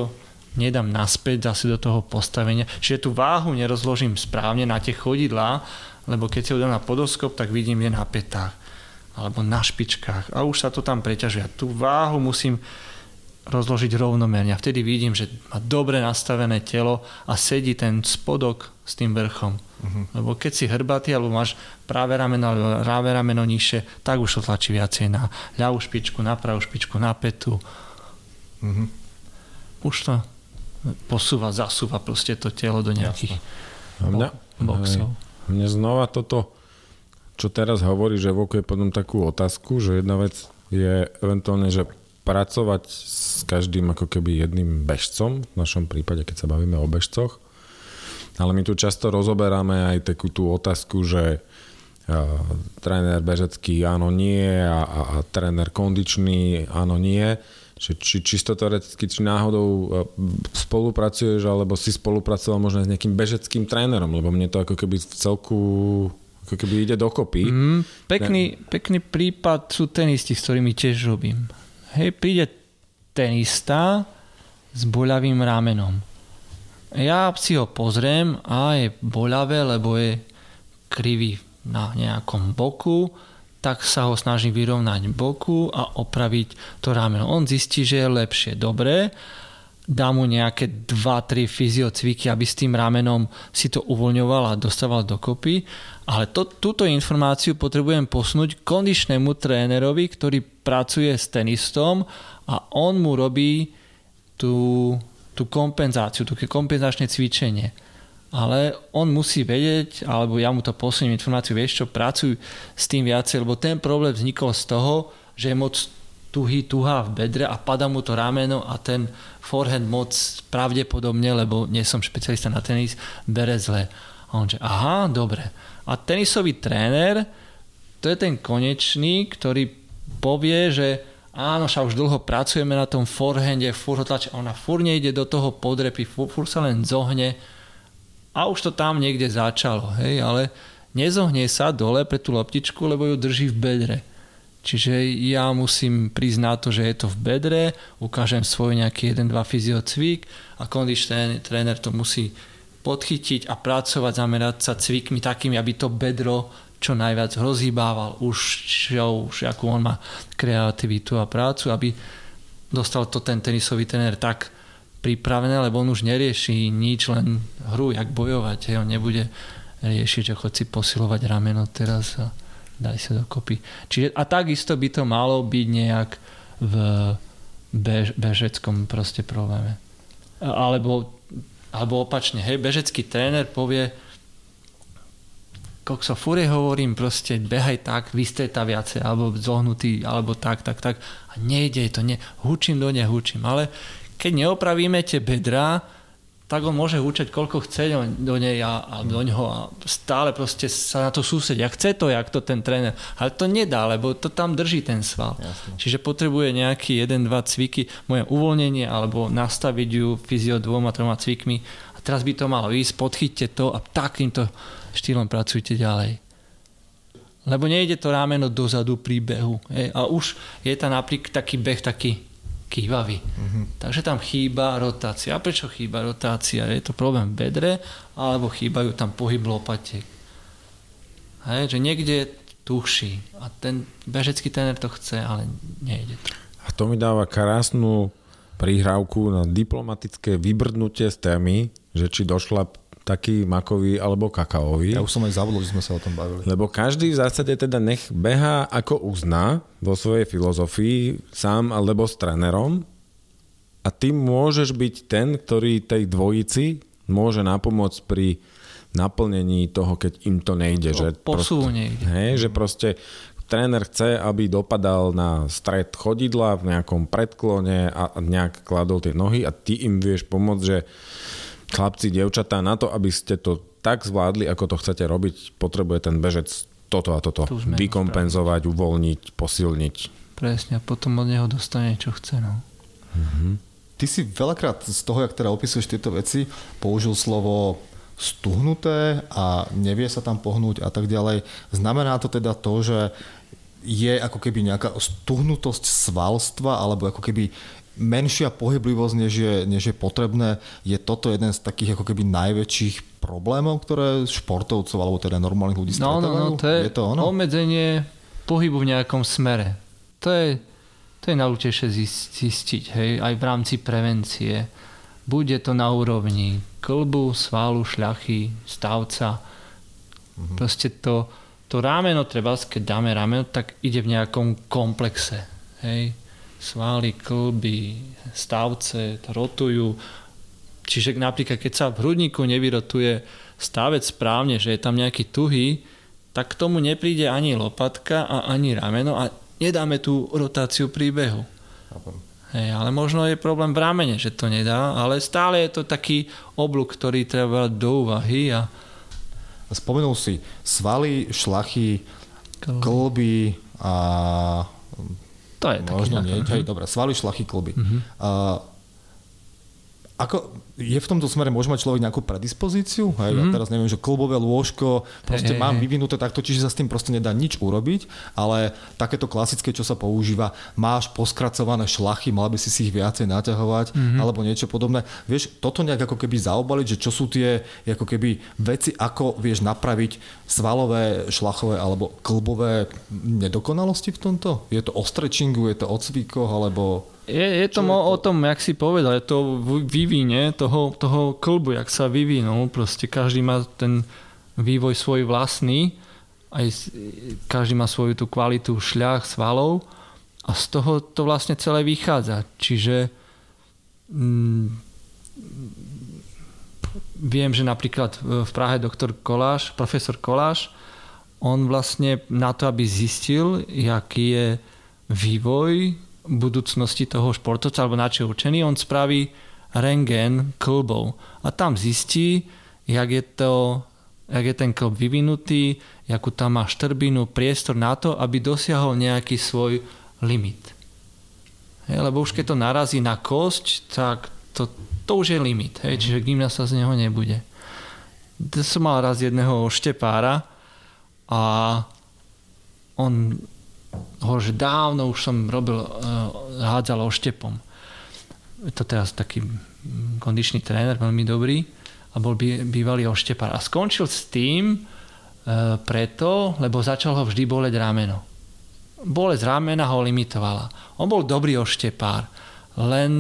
nedám naspäť zase do toho postavenia. Čiže tú váhu nerozložím správne na tie chodidlá, lebo keď si ho dám na podoskop, tak vidím je na petách alebo na špičkách a už sa to tam preťažuje. Tú váhu musím rozložiť rovnomerne a vtedy vidím, že má dobre nastavené telo a sedí ten spodok s tým vrchom. Uh-huh. Lebo keď si hrbatý alebo máš práve rameno alebo práve rameno nižšie, tak už to tlačí viacej na ľavú špičku, na pravú špičku, na petu. Uh-huh. Už to posúva, zasúva proste to telo do nejakých Jasne. boxov. Mne znova toto, čo teraz hovorí, že evokuje potom takú otázku, že jedna vec je eventuálne, že pracovať s každým ako keby jedným bežcom, v našom prípade, keď sa bavíme o bežcoch. Ale my tu často rozoberáme aj takú tú otázku, že uh, tréner bežecký áno, nie a, a, a tréner kondičný áno, nie. Či, či čisto teoreticky, či náhodou e, spolupracuješ, alebo si spolupracoval možno s nejakým bežeckým trénerom, lebo mne to ako keby v celku ako keby ide dokopy. Mm, pekný, ne... pekný prípad sú tenisti, s ktorými tiež robím. Hej, príde tenista s boľavým ramenom. Ja si ho pozriem a je boľavé, lebo je krivý na nejakom boku tak sa ho snaží vyrovnať boku a opraviť to rameno. On zistí, že je lepšie. Dobre, dá mu nejaké 2-3 fyziocviky, aby s tým ramenom si to uvoľňoval a dostával dokopy. Ale to, túto informáciu potrebujem posunúť kondičnému trénerovi, ktorý pracuje s tenistom a on mu robí tú tú kompenzáciu, tú kompenzačné cvičenie. Ale on musí vedieť, alebo ja mu to posuniem informáciu, vieš čo, pracuj s tým viacej, lebo ten problém vznikol z toho, že je moc tuhý, tuhá v bedre a pada mu to rameno a ten forehand moc pravdepodobne, lebo nie som špecialista na tenis, bere zle. A on že, aha, dobre. A tenisový tréner, to je ten konečný, ktorý povie, že áno, však už dlho pracujeme na tom forehande, furt ho tlačí, ona furt nejde do toho podrepy, furt, furt sa len zohne a už to tam niekde začalo, hej, ale nezohne sa dole pre tú loptičku, lebo ju drží v bedre. Čiže ja musím prísť na to, že je to v bedre, ukážem svoj nejaký 1-2 fyziocvik a kondičný tréner to musí podchytiť a pracovať, zamerať sa cvikmi takými, aby to bedro čo najviac rozhýbával už, čo, už akú on má kreativitu a prácu, aby dostal to ten tenisový tréner tak pripravené, lebo on už nerieši nič, len hru, jak bojovať. Hej. On nebude riešiť, že chod si posilovať rameno teraz a daj sa dokopy. Čiže, a takisto by to malo byť nejak v bež, bežeckom proste probléme. Alebo, alebo opačne, hej, bežecký tréner povie, kokso, fúre hovorím, proste behaj tak, vystreta viacej, alebo zohnutý, alebo tak, tak, tak. A nejde to, ne, hučím do ne, hučím. Ale keď neopravíme tie bedrá, tak on môže húčať koľko chce do nej a, a do ňoho a stále proste sa na to súsedia. Chce to, jak to ten tréner. Ale to nedá, lebo to tam drží ten sval. Jasne. Čiže potrebuje nejaký jeden, dva cviky, moje uvoľnenie alebo nastaviť ju fyzio dvoma, troma cvikmi a teraz by to malo ísť, podchyťte to a takýmto štýlom pracujte ďalej. Lebo nejde to rámeno dozadu pri behu. A už je tam napríklad taký beh taký kývavý. Mm-hmm. Takže tam chýba rotácia. A prečo chýba rotácia? Je to problém v bedre, alebo chýbajú tam pohyb lopatiek. Hej, že niekde tuší a ten bežecký tener to chce, ale nejde to. A to mi dáva krásnu prihrávku na diplomatické vybrdnutie z témy, že či došla taký makový alebo kakaový. Ja už som aj zabudol, že sme sa o tom bavili. Lebo každý v zásade teda nech beha ako uzná vo svojej filozofii sám alebo s trénerom a ty môžeš byť ten, ktorý tej dvojici môže napomôcť pri naplnení toho, keď im to nejde. To že proste, nejde. Hej, že proste tréner chce, aby dopadal na stred chodidla v nejakom predklone a nejak kladol tie nohy a ty im vieš pomôcť, že chlapci, dievčatá, na to, aby ste to tak zvládli, ako to chcete robiť, potrebuje ten bežec toto a toto vykompenzovať, uvoľniť, posilniť. Presne, a potom od neho dostane, čo chce. No. Mm-hmm. Ty si veľakrát z toho, jak teda opisuješ tieto veci, použil slovo stuhnuté a nevie sa tam pohnúť a tak ďalej. Znamená to teda to, že je ako keby nejaká stuhnutosť svalstva alebo ako keby menšia pohyblivosť, než je, než je potrebné. Je toto jeden z takých ako keby najväčších problémov, ktoré športovcov alebo teda normálnych ľudí no, no, no, to je, je to ono? obmedzenie pohybu v nejakom smere. To je, to je najdôležitejšie zistiť, hej, aj v rámci prevencie. Bude to na úrovni klbu, svalu, šľachy, stavca. Mm-hmm. Proste to, to rámeno, treba, keď dáme rámeno, tak ide v nejakom komplexe. Hej svaly, klby, stavce rotujú. Čiže napríklad, keď sa v hrudníku nevyrotuje stavec správne, že je tam nejaký tuhý, tak k tomu nepríde ani lopatka a ani rameno a nedáme tú rotáciu príbehu. Hej, ale možno je problém v ramene, že to nedá, ale stále je to taký oblúk, ktorý treba do úvahy. A... Spomenul si svaly, šlachy, klby a to je Možno nie, hej, dobre, svaly, šlachy, kluby. Uh-huh. Uh, ako, je v tomto smere, môže mať človek nejakú predispozíciu? Hej, mm. Ja mhm. teraz neviem, že klubové lôžko, proste hey, mám hey. vyvinuté takto, čiže sa s tým proste nedá nič urobiť, ale takéto klasické, čo sa používa, máš poskracované šlachy, mal by si si ich viacej naťahovať, mm. alebo niečo podobné. Vieš, toto nejak ako keby zaobaliť, že čo sú tie ako keby veci, ako vieš napraviť svalové, šlachové alebo klubové nedokonalosti v tomto? Je to o stretchingu, je to o cvíkoch, alebo... Je, je to, je to o tom, jak si povedal, je to vyvíne toho, toho klbu, jak sa vyvinul. Proste každý má ten vývoj svoj vlastný, aj každý má svoju tú kvalitu šľach, svalov a z toho to vlastne celé vychádza. Čiže mm, viem, že napríklad v Prahe doktor Koláš, profesor Koláš, on vlastne na to, aby zistil, aký je vývoj budúcnosti toho športovca, alebo na čo určený, on spraví rengen klbov a tam zistí, jak je, to, jak je ten klb vyvinutý, akú tam má štrbinu, priestor na to, aby dosiahol nejaký svoj limit. Hej, lebo už keď to narazí na kosť, tak to, to už je limit. Hej, čiže gymnasta z neho nebude. To som mal raz jedného štepára a on hovoril, že dávno už som robil, uh, hádzal oštepom. To teraz taký kondičný tréner, veľmi dobrý a bol bývalý oštepár. A skončil s tým uh, preto, lebo začal ho vždy boleť rameno bolesť ramena ho limitovala. On bol dobrý oštepár, len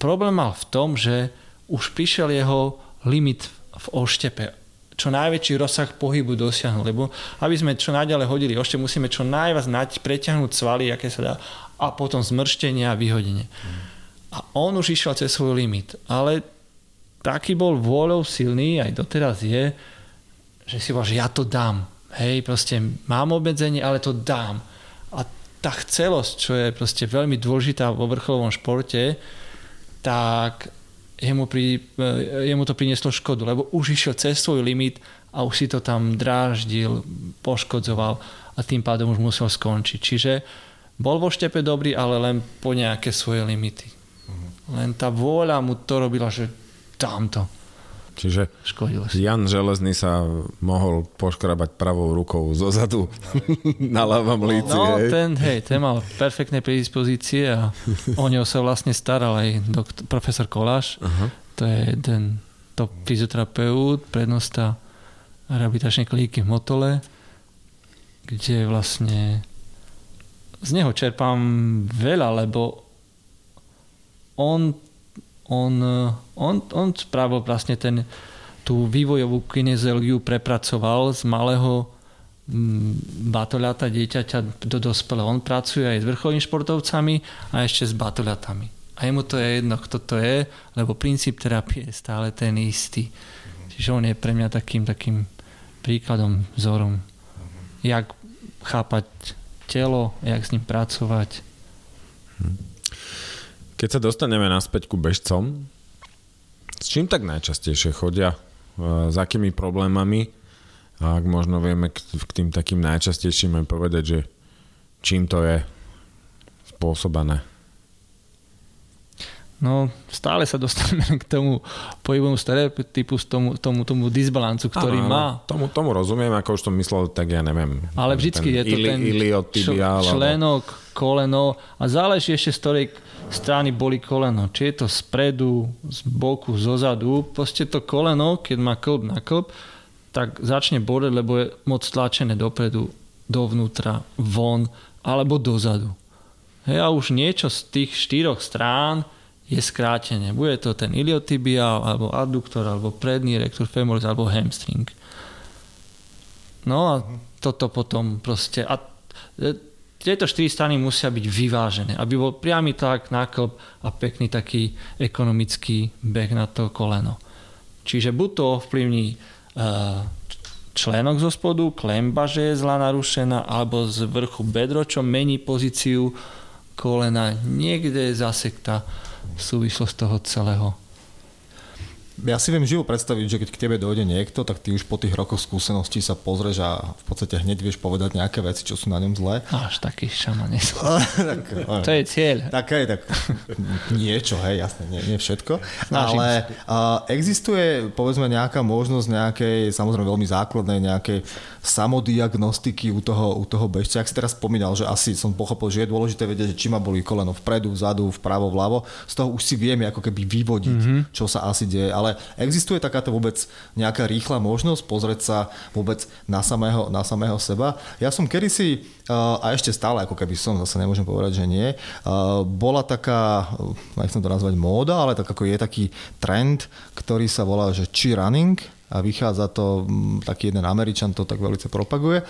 problém mal v tom, že už prišiel jeho limit v oštepe. Čo najväčší rozsah pohybu dosiahnuť, lebo aby sme čo najďalej hodili ošte, musíme čo najviac nať, preťahnuť svaly, aké sa dá, a potom zmrštenie a vyhodenie. A on už išiel cez svoj limit, ale taký bol vôľou silný, aj doteraz je, že si že ja to dám Hej, proste mám obmedzenie, ale to dám. A tá chcelosť, čo je proste veľmi dôležitá vo vrcholovom športe, tak jemu, pri, jemu to prinieslo škodu, lebo už išiel cez svoj limit a už si to tam dráždil, poškodzoval a tým pádom už musel skončiť. Čiže bol vo štepe dobrý, ale len po nejaké svoje limity. Mhm. Len tá vôľa mu to robila, že dám Čiže Jan Železný sa mohol poškrabať pravou rukou zo zadu na ľavom líci. No, hej. ten, hej, ten mal perfektné predispozície a o neho sa vlastne staral aj doktor, profesor Koláš. Uh-huh. To je ten top fyzioterapeut, prednosta rehabilitačnej kliniky v Motole, kde vlastne z neho čerpám veľa, lebo on on, on, on spravil vlastne ten, tú vývojovú kineziológiu prepracoval z malého mm, batoľata dieťaťa do dospelého. On pracuje aj s vrcholnými športovcami a ešte s batoľatami. A jemu to je jedno, kto to je, lebo princíp terapie je stále ten istý. Čiže on je pre mňa takým, takým príkladom, vzorom. Jak chápať telo, jak s ním pracovať. Hm. Keď sa dostaneme naspäť ku bežcom, s čím tak najčastejšie chodia? E, s akými problémami? A ak možno vieme k, tým takým najčastejším aj povedať, že čím to je spôsobené? No, stále sa dostaneme k tomu pohybovému stereotypu, tomu, tomu, tomu disbalancu, ktorý ano, má. Tomu, tomu rozumiem, ako už som myslel, tak ja neviem. Ale vždycky je to ten iliotibial, členok. Koleno a záleží ešte z ktorej strany boli koleno. Či je to spredu, z boku, zo zadu. Proste to koleno, keď má klb na klb, tak začne boleť, lebo je moc tlačené dopredu, dovnútra, von alebo dozadu. Hej, a už niečo z tých štyroch strán je skrátenie. Bude to ten iliotibial, alebo adduktor, alebo predný rektor femoris, alebo hamstring. No a toto potom proste... A tieto štyri strany musia byť vyvážené, aby bol priamy tlak na klb a pekný taký ekonomický beh na to koleno. Čiže buď to ovplyvní e, členok zo spodu, klemba, že je zla narušená, alebo z vrchu bedro, čo mení pozíciu kolena. Niekde je zasekta súvislosť toho celého ja si viem živo predstaviť, že keď k tebe dojde niekto, tak ty už po tých rokoch skúseností sa pozrieš a v podstate hneď vieš povedať nejaké veci, čo sú na ňom zlé. Až taký šama tak, to je cieľ. Tak, hej, tak niečo, hej, jasne, nie, nie všetko. Snažím Ale uh, existuje, povedzme, nejaká možnosť nejakej, samozrejme veľmi základnej, nejakej samodiagnostiky u toho, u toho bežca. Ak si teraz spomínal, že asi som pochopil, že je dôležité vedieť, či ma boli koleno vpredu, vzadu, vpravo, vľavo. Z toho už si vieme ako keby vyvodiť, mm-hmm. čo sa asi deje. Ale existuje takáto vôbec nejaká rýchla možnosť pozrieť sa vôbec na samého, na samého seba. Ja som kedysi, a ešte stále ako keby som, zase nemôžem povedať, že nie, bola taká, nechcem to nazvať móda, ale tak ako je taký trend, ktorý sa volá, že chi running, a vychádza to, taký jeden Američan to tak veľmi propaguje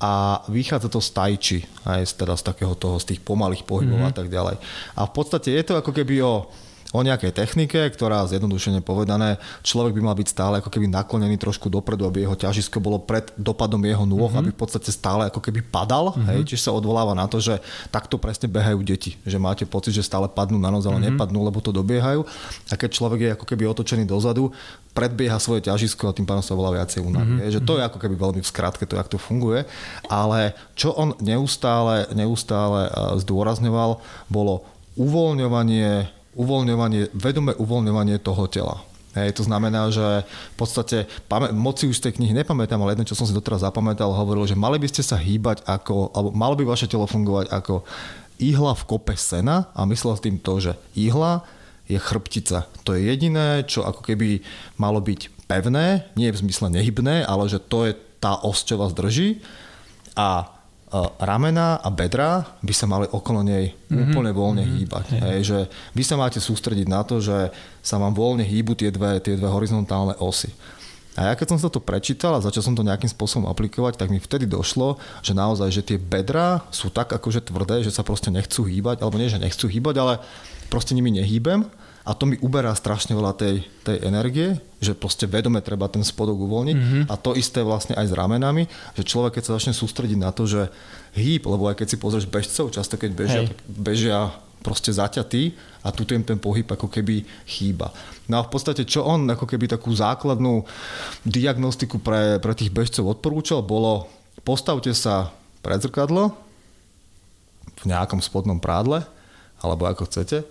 a vychádza to z tajči, aj z, teda z takého toho, z tých pomalých pohybov mm-hmm. a tak ďalej. A v podstate je to ako keby o o nejakej technike, ktorá zjednodušene povedané, človek by mal byť stále ako keby naklonený trošku dopredu, aby jeho ťažisko bolo pred dopadom jeho nôh, mm-hmm. aby v podstate stále ako keby padal. Mm-hmm. Hej, čiže sa odvoláva na to, že takto presne behajú deti. Že máte pocit, že stále padnú na noc, ale mm-hmm. nepadnú, lebo to dobiehajú. A keď človek je ako keby otočený dozadu, predbieha svoje ťažisko a tým pádom sa volá viacej unaví. Mm-hmm. Že to je ako keby veľmi v skratke to, jak to funguje. Ale čo on neustále, neustále zdôrazňoval, bolo uvoľňovanie uvoľňovanie, vedomé uvoľňovanie toho tela. Hej, to znamená, že v podstate, moci už z tej knihy nepamätám, ale jedno, čo som si doteraz zapamätal, hovoril, že mali by ste sa hýbať ako, alebo malo by vaše telo fungovať ako ihla v kope sena a myslel tým to, že ihla je chrbtica. To je jediné, čo ako keby malo byť pevné, nie v zmysle nehybné, ale že to je tá os, čo vás drží. A ramena a bedra by sa mali okolo nej mm-hmm. úplne voľne mm-hmm. hýbať. Mm-hmm. Hej, že vy sa máte sústrediť na to, že sa vám voľne hýbu tie dve, tie dve horizontálne osy. A ja keď som sa to prečítal a začal som to nejakým spôsobom aplikovať, tak mi vtedy došlo, že naozaj, že tie bedra sú tak akože tvrdé, že sa proste nechcú hýbať, alebo nie, že nechcú hýbať, ale proste nimi nehýbem a to mi uberá strašne veľa tej, tej energie, že proste vedome treba ten spodok uvoľniť mm-hmm. a to isté vlastne aj s ramenami, že človek keď sa začne sústrediť na to, že hýb, lebo aj keď si pozrieš bežcov, často keď bežia, bežia proste zaťatý a tu ten, ten pohyb ako keby chýba. No a v podstate, čo on ako keby takú základnú diagnostiku pre, pre tých bežcov odporúčal, bolo postavte sa pred zrkadlo v nejakom spodnom prádle, alebo ako chcete,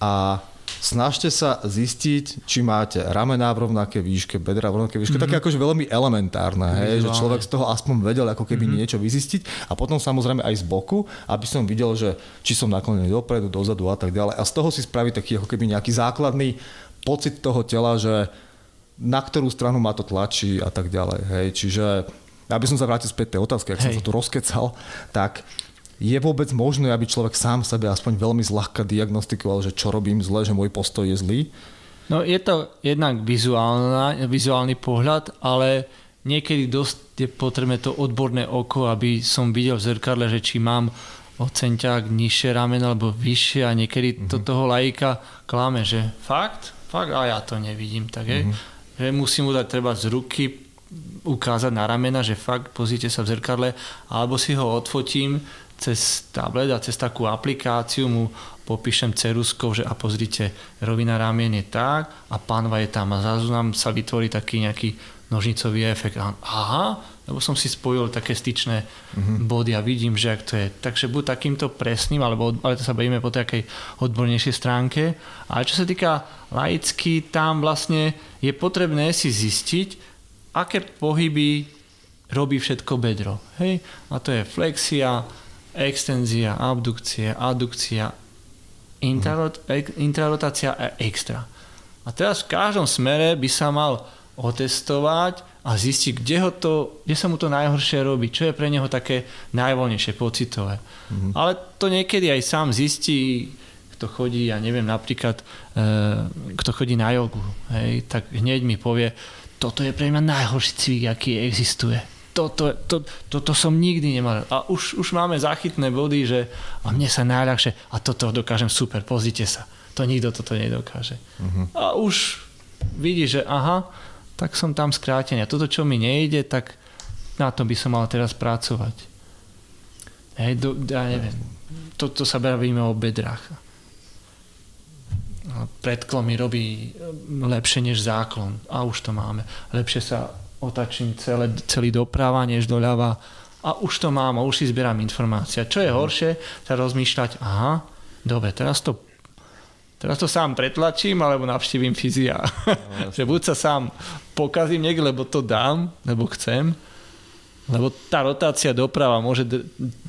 a snažte sa zistiť, či máte ramená v rovnaké výške, bedra v rovnaké výške. Mm-hmm. Také akože veľmi elementárne, hej, že človek z toho aspoň vedel ako keby mm-hmm. niečo vyzistiť a potom samozrejme aj z boku, aby som videl, že či som naklonený dopredu, dozadu a tak ďalej. A z toho si spraviť taký ako keby nejaký základný pocit toho tela, že na ktorú stranu ma to tlačí a tak ďalej. Hej. Čiže aby som sa vrátil späť tej otázky, ak som sa tu rozkecal, tak je vôbec možné, aby človek sám sebe aspoň veľmi zľahka diagnostikoval, že čo robím zle, že môj postoj je zlý? No je to jednak vizuálna, vizuálny pohľad, ale niekedy dosť je potrebné to odborné oko, aby som videl v zrkadle, že či mám o centiak nižšie rameno alebo vyššie a niekedy to toho lajka klame, že fakt, fakt a ja to nevidím, tak je. Mm-hmm. Že musím mu dať treba z ruky ukázať na ramena, že fakt pozrite sa v zrkadle, alebo si ho odfotím, cez tablet a cez takú aplikáciu mu popíšem ceruskou, že a pozrite, rovina ramien je tak a pánva je tam a zrazu nám sa vytvorí taký nejaký nožnicový efekt. A, aha, lebo som si spojil také styčné mm-hmm. body a vidím, že ak to je. Takže buď takýmto presným, alebo ale to sa bavíme po takej odbornejšej stránke. Ale čo sa týka laicky, tam vlastne je potrebné si zistiť, aké pohyby robí všetko bedro. Hej? A to je flexia, extenzia, abdukcia, adukcia, intrarot, intrarotácia a extra. A teraz v každom smere by sa mal otestovať a zistiť, kde, ho to, kde sa mu to najhoršie robí, čo je pre neho také najvoľnejšie, pocitové. Mm-hmm. Ale to niekedy aj sám zistí, kto chodí, ja neviem, napríklad, e, kto chodí na jogu, hej, tak hneď mi povie, toto je pre mňa najhorší cvik, aký existuje toto, to, to, to som nikdy nemal. A už, už máme záchytné body, že a mne sa najľahšie, a toto dokážem super, pozrite sa. To nikto toto nedokáže. Uh-huh. A už vidí, že aha, tak som tam skrátený. A toto, čo mi nejde, tak na to by som mal teraz pracovať. Hej, do, ja neviem. Toto sa bavíme o bedrách. Predklon mi robí lepšie než záklon. A už to máme. Lepšie sa otačím celé, celý doprava než doľava a už to mám a už si zbieram informácia. Čo je horšie, sa rozmýšľať, aha, dobre, teraz to Teraz to sám pretlačím, alebo navštívim fyzia. No, že buď sa sám pokazím niekde, lebo to dám, lebo chcem, lebo tá rotácia doprava môže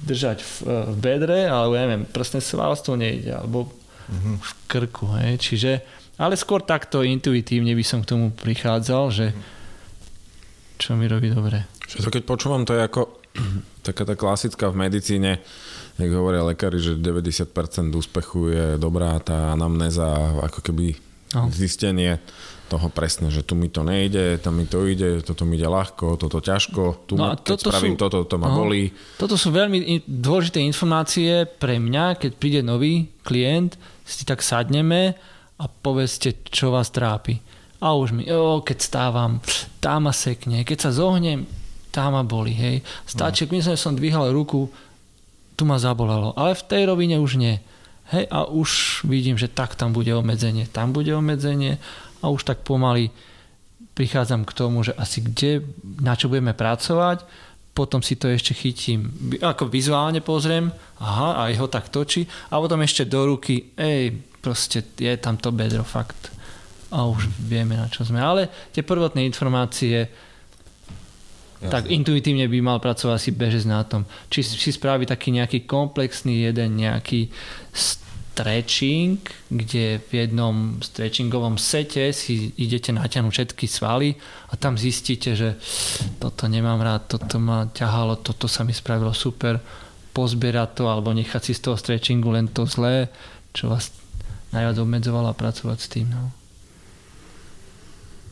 držať v, v bedre, alebo ja neviem, prstné svalstvo nejde, alebo mm-hmm. v krku. Hej. Čiže, ale skôr takto intuitívne by som k tomu prichádzal, že mm-hmm čo mi robí dobre. Čo to keď počúvam, to je ako taká tá klasická v medicíne, jak hovoria lekári, že 90% úspechu je dobrá tá anamnéza, ako keby no. zistenie toho presne, že tu mi to nejde, tam mi to ide, toto mi ide ľahko, toto ťažko, tu no ma, keď spravím sú, toto, to ma no, bolí. Toto sú veľmi dôležité informácie pre mňa, keď príde nový klient, si tak sadneme a povedzte, čo vás trápi. A už mi, o, keď stávam, tá ma sekne, keď sa zohnem, tá ma boli, hej. Stačí, no. som dvíhal ruku, tu ma zabolalo. Ale v tej rovine už nie. Hej, a už vidím, že tak tam bude obmedzenie, tam bude obmedzenie a už tak pomaly prichádzam k tomu, že asi kde, na čo budeme pracovať, potom si to ešte chytím, ako vizuálne pozriem, aha, aj ho tak točí a potom ešte do ruky, ej, proste je tam to bedro, fakt. A už vieme, na čo sme. Ale tie prvotné informácie, Jasne. tak intuitívne by mal pracovať si bežec na tom. Či si spraví taký nejaký komplexný jeden nejaký stretching, kde v jednom stretchingovom sete si idete natiahnuť všetky svaly a tam zistíte, že toto nemám rád, toto ma ťahalo, toto sa mi spravilo super, pozbierať to alebo nechať si z toho stretchingu len to zlé, čo vás najviac obmedzovalo a pracovať s tým. No.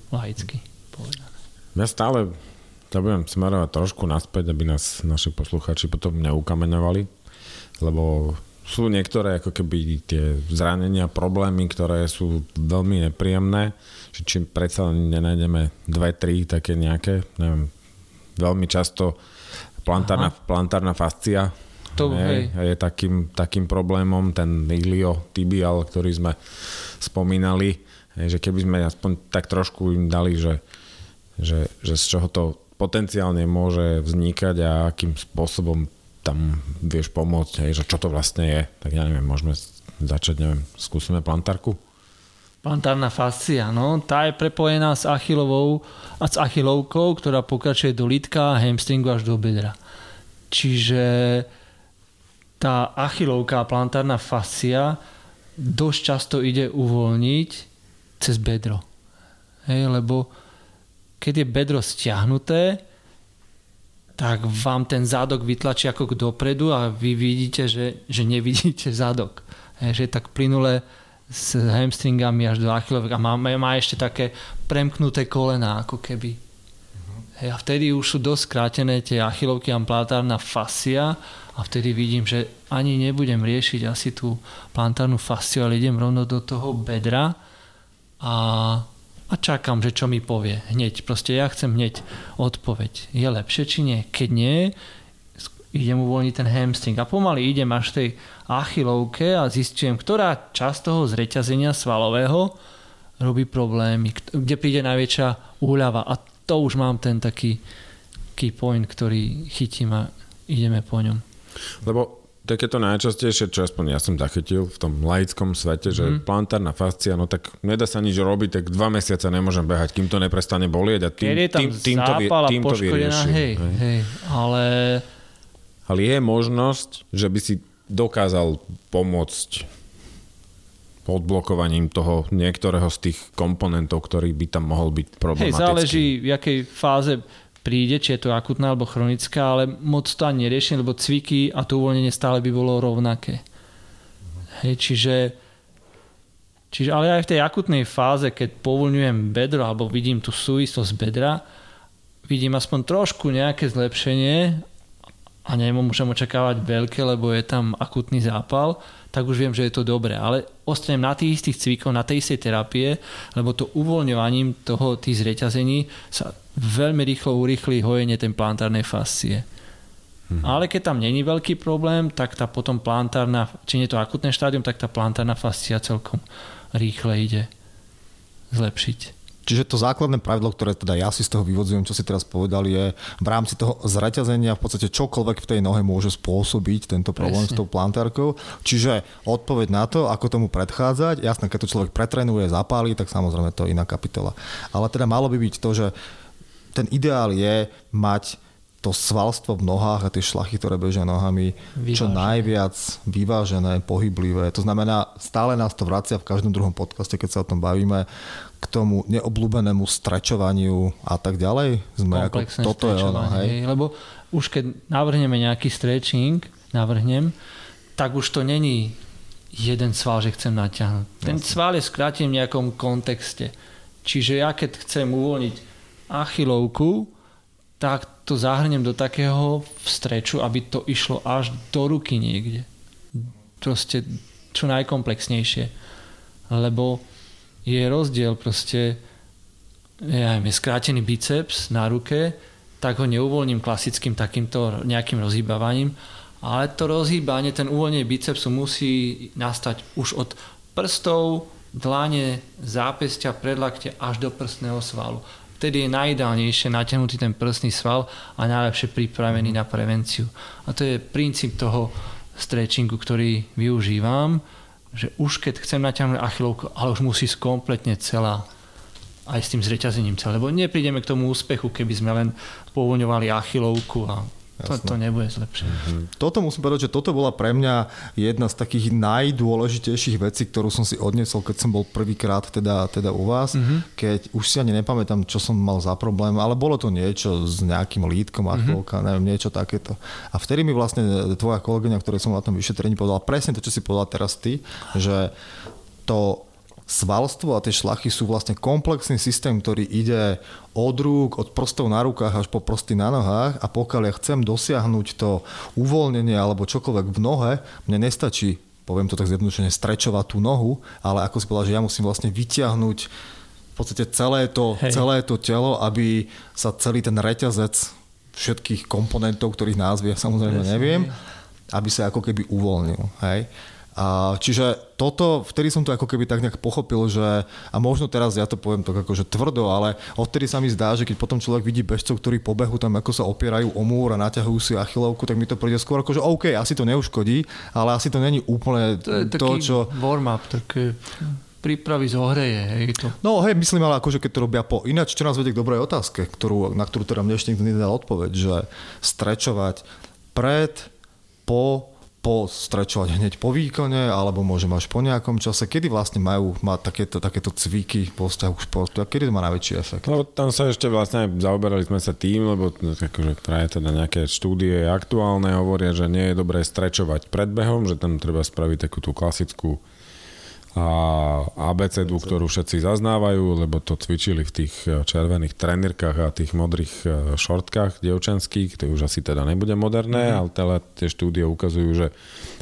Laicky povedané. Ja stále to budem smerovať trošku naspäť, aby nás naši posluchači potom neukameňovali, lebo sú niektoré ako keby tie zranenia, problémy, ktoré sú veľmi nepríjemné, že či predsa nenájdeme dve, tri také nejaké, neviem, veľmi často plantárna, plantárna fascia to, je, hej. je takým, takým problémom, ten iliotibial, ktorý sme spomínali, že keby sme aspoň tak trošku im dali, že, že, že z čoho to potenciálne môže vznikať a akým spôsobom tam vieš pomôcť, hej, že čo to vlastne je, tak ja neviem, môžeme začať, neviem, skúsime plantárku? Plantárna fascia, no, tá je prepojená s achilovou a s achilovkou, ktorá pokračuje do lítka hamstringu až do bedra. Čiže tá achilovka a plantárna fascia dosť často ide uvoľniť cez bedro. Hej, lebo keď je bedro stiahnuté, tak vám ten zádok vytlačí ako k dopredu a vy vidíte, že, že nevidíte zádok. Že je tak plynule s hamstringami až do achilovek a má, má ešte také premknuté kolena ako keby. Hej, a vtedy už sú dosť skrátené tie achilovky a plantárna fascia a vtedy vidím, že ani nebudem riešiť asi tú plantárnu fasciu, ale idem rovno do toho bedra a a čakám, že čo mi povie hneď. Proste ja chcem hneď odpoveď. Je lepšie či nie? Keď nie, idem uvoľniť ten hamstring a pomaly idem až tej achilovke a zistujem, ktorá časť toho zreťazenia svalového robí problémy, kde príde najväčšia úľava a to už mám ten taký key point, ktorý chytím a ideme po ňom. Lebo takéto najčastejšie, čo aspoň ja som zachytil v tom laickom svete, že mm. plantárna fascia, no tak nedá sa nič robiť, tak dva mesiace nemôžem behať, kým to neprestane bolieť a tým, Keď je tam tým, tým, to, tým to vyriešim. Hej, hej. Hej, ale... ale je možnosť, že by si dokázal pomôcť odblokovaním toho niektorého z tých komponentov, ktorý by tam mohol byť problematický. Hej, záleží v jakej fáze príde, či je to akutná alebo chronická, ale moc to ani neriešim, lebo cviky a to uvoľnenie stále by bolo rovnaké. Hej, čiže, čiže ale aj v tej akutnej fáze, keď povoľňujem bedro alebo vidím tú súvislosť bedra, vidím aspoň trošku nejaké zlepšenie a nemôžem očakávať veľké, lebo je tam akutný zápal, tak už viem, že je to dobré. Ale ostanem na tých istých cvikov, na tej istej terapie, lebo to uvoľňovaním toho, tých zreťazení sa veľmi rýchlo urýchli hojenie tej plantárnej fascie. Mhm. Ale keď tam není veľký problém, tak tá potom plantárna, či nie je to akutné štádium, tak tá plantárna fascia celkom rýchle ide zlepšiť. Čiže to základné pravidlo, ktoré teda ja si z toho vyvodzujem, čo si teraz povedal, je v rámci toho zreťazenia v podstate čokoľvek v tej nohe môže spôsobiť tento problém Presne. s tou plantárkou. Čiže odpoveď na to, ako tomu predchádzať, jasné, keď to človek pretrenuje, zapálí, tak samozrejme to je iná kapitola. Ale teda malo by byť to, že ten ideál je mať to svalstvo v nohách a tie šlachy, ktoré bežia nohami, vyvážené. čo najviac vyvážené, pohyblivé. To znamená, stále nás to vracia v každom druhom podcaste, keď sa o tom bavíme, k tomu neobľúbenému strečovaniu a tak ďalej. Sme ako, toto je ono, hej? Lebo už keď navrhneme nejaký stretching, navrhnem, tak už to není jeden sval, že chcem natiahnuť. Ten sval je skrátim v nejakom kontexte. Čiže ja keď chcem uvoľniť achilovku, tak to zahrnem do takého streču, aby to išlo až do ruky niekde. Proste čo najkomplexnejšie. Lebo je rozdiel proste, ja je skrátený biceps na ruke, tak ho neuvoľním klasickým takýmto nejakým rozhýbavaním, ale to rozhýbanie, ten uvoľnenie bicepsu musí nastať už od prstov, dlane, zápestia, predlakte až do prstného svalu. Vtedy je najideálnejšie natiahnutý ten prstný sval a najlepšie pripravený na prevenciu. A to je princíp toho stretchingu, ktorý využívam, že už keď chcem natiahnuť achilovku, ale už musí kompletne celá aj s tým zreťazením celé. Lebo neprídeme k tomu úspechu, keby sme len povoňovali achilovku a to, to nebude zlepšie. Mm-hmm. Toto musím povedať, že toto bola pre mňa jedna z takých najdôležitejších vecí, ktorú som si odnesol, keď som bol prvýkrát teda, teda u vás, mm-hmm. keď už si ani nepamätám, čo som mal za problém, ale bolo to niečo s nejakým lítkom a mm-hmm. neviem, niečo takéto. A vtedy mi vlastne tvoja kolegyňa, ktorá som na tom vyšetrení povedala presne to, čo si povedala teraz ty, že to svalstvo a tie šlachy sú vlastne komplexný systém, ktorý ide od rúk, od prstov na rukách až po prsty na nohách a pokiaľ ja chcem dosiahnuť to uvoľnenie alebo čokoľvek v nohe, mne nestačí, poviem to tak zjednodušene, strečovať tú nohu, ale ako si povedal, že ja musím vlastne vyťahnuť v podstate celé to, celé to telo, aby sa celý ten reťazec všetkých komponentov, ktorých názvy ja samozrejme neviem, aby sa ako keby uvoľnil. Hej? A čiže toto, vtedy som to ako keby tak nejak pochopil, že a možno teraz ja to poviem tak akože tvrdo, ale odtedy sa mi zdá, že keď potom človek vidí bežcov, ktorí pobehu tam ako sa opierajú o múr a naťahujú si achilovku, tak mi to príde skôr ako, že OK, asi to neuškodí, ale asi to není úplne to, to čo... warm-up, také prípravy z ohreje. Hej, to. No hej, myslím ale akože keď to robia po... Ináč, čo nás vedie k dobrej otázke, ktorú, na ktorú teda mne ešte nikto nedal odpoveď, že strečovať pred, po postrečovať hneď po výkone, alebo môžem až po nejakom čase. Kedy vlastne majú mať takéto, takéto cviky po vzťahu k športu a kedy to má najväčší efekt? No, tam sa ešte vlastne zaoberali sme sa tým, lebo akože teda nejaké štúdie aktuálne hovoria, že nie je dobré strečovať pred behom, že tam treba spraviť takú tú klasickú a ABCD, ktorú všetci zaznávajú, lebo to cvičili v tých e, červených trenírkach a tých modrých e, šortkách dievčenských, to už asi teda nebude moderné, mm-hmm. ale teda tie štúdie ukazujú, že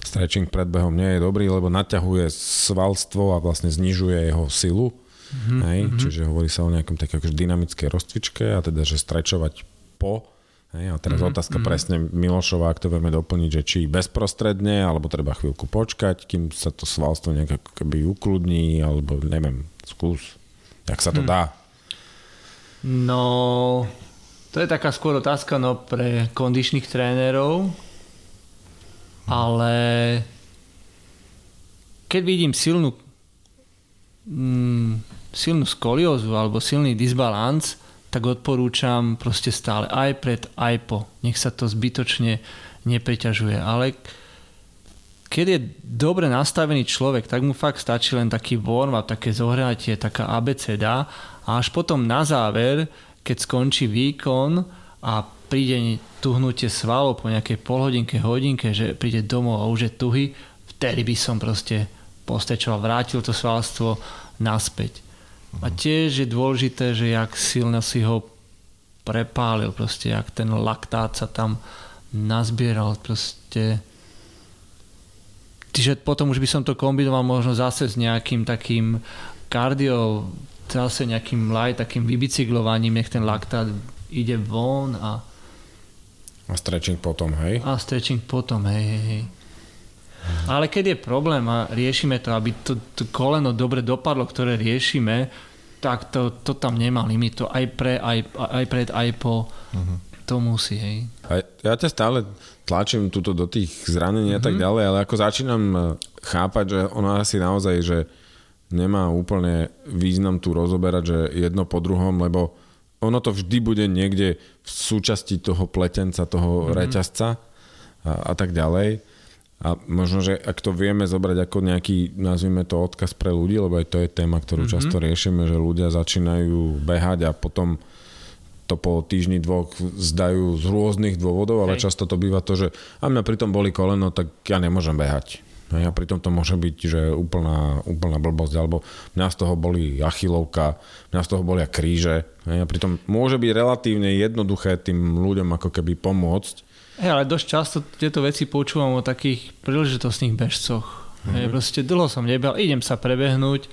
stretching pred behom nie je dobrý, lebo naťahuje svalstvo a vlastne znižuje jeho silu. Mm-hmm. Hej? Mhm. Čiže hovorí sa o nejakom také akože dynamickej rozcvičke a teda, že strečovať po Hej, a teraz mm-hmm. otázka mm-hmm. presne Milošova, ak to vieme doplniť, že či bezprostredne, alebo treba chvíľku počkať, kým sa to svalstvo nejak keby ukludní, alebo neviem, skús, jak sa to hm. dá. No, to je taká skôr otázka no, pre kondičných trénerov, ale keď vidím silnú mm, silnú skoliózu alebo silný disbalans, tak odporúčam proste stále aj pred, aj po. Nech sa to zbytočne nepreťažuje. Ale keď je dobre nastavený človek, tak mu fakt stačí len taký warm up, také zohratie, taká abeceda a až potom na záver, keď skončí výkon a príde tuhnutie svalov po nejakej polhodinke, hodinke, že príde domov a už je tuhy, vtedy by som proste postečoval, vrátil to svalstvo naspäť. A tiež je dôležité, že jak silno si ho prepálil, proste, jak ten laktát sa tam nazbieral, proste. Čiže potom už by som to kombinoval možno zase s nejakým takým kardio, zase nejakým light, takým vybicyklovaním, nech ten laktát ide von a a stretching potom, hej? A stretching potom, hej, hej, hej. Ale keď je problém a riešime to, aby to, to koleno dobre dopadlo, ktoré riešime, tak to, to tam nemá limit. To aj pre, aj, aj pred, aj po. Uh-huh. To musí, hej. A ja ťa stále tlačím tuto do tých zranení uh-huh. a tak mhm. ďalej, ale ako začínam e, chápať, že ono asi naozaj, že nemá úplne význam tu rozoberať, že jedno po druhom, lebo ono to vždy bude niekde v súčasti toho pletenca, toho uh-huh. reťazca a, a tak ďalej. A možno, že ak to vieme zobrať ako nejaký, nazvime to odkaz pre ľudí, lebo aj to je téma, ktorú mm-hmm. často riešime, že ľudia začínajú behať a potom to po týždni dvoch zdajú z rôznych dôvodov, ale Hej. často to býva to, že a mňa pritom boli koleno, tak ja nemôžem behať. A pritom to môže byť, že úplná, úplná blbosť, alebo mňa z toho boli achilovka, mňa z toho boli kríže. A pritom môže byť relatívne jednoduché tým ľuďom ako keby pomôcť, Hey, ale dosť často tieto veci počúvam o takých príležitostných bežcoch. Mm-hmm. Hey, proste dlho som nebehal, idem sa prebehnúť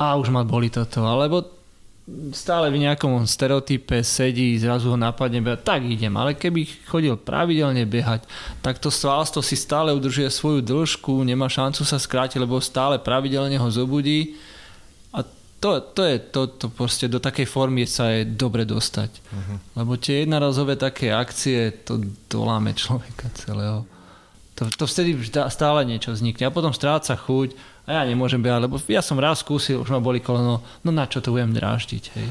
a už ma boli toto, alebo stále v nejakom stereotype sedí, zrazu ho napadne behať, tak idem. Ale keby chodil pravidelne behať, tak to svalstvo si stále udržuje svoju dĺžku, nemá šancu sa skrátiť, lebo stále pravidelne ho zobudí to, to je to, to proste do takej formy sa je dobre dostať. Uh-huh. Lebo tie jednorazové také akcie, to doláme človeka celého. To, to vtedy stále niečo vznikne a potom stráca chuť a ja nemôžem behať, lebo ja som raz skúsil, už ma boli koleno, no na čo to budem dráždiť, hej.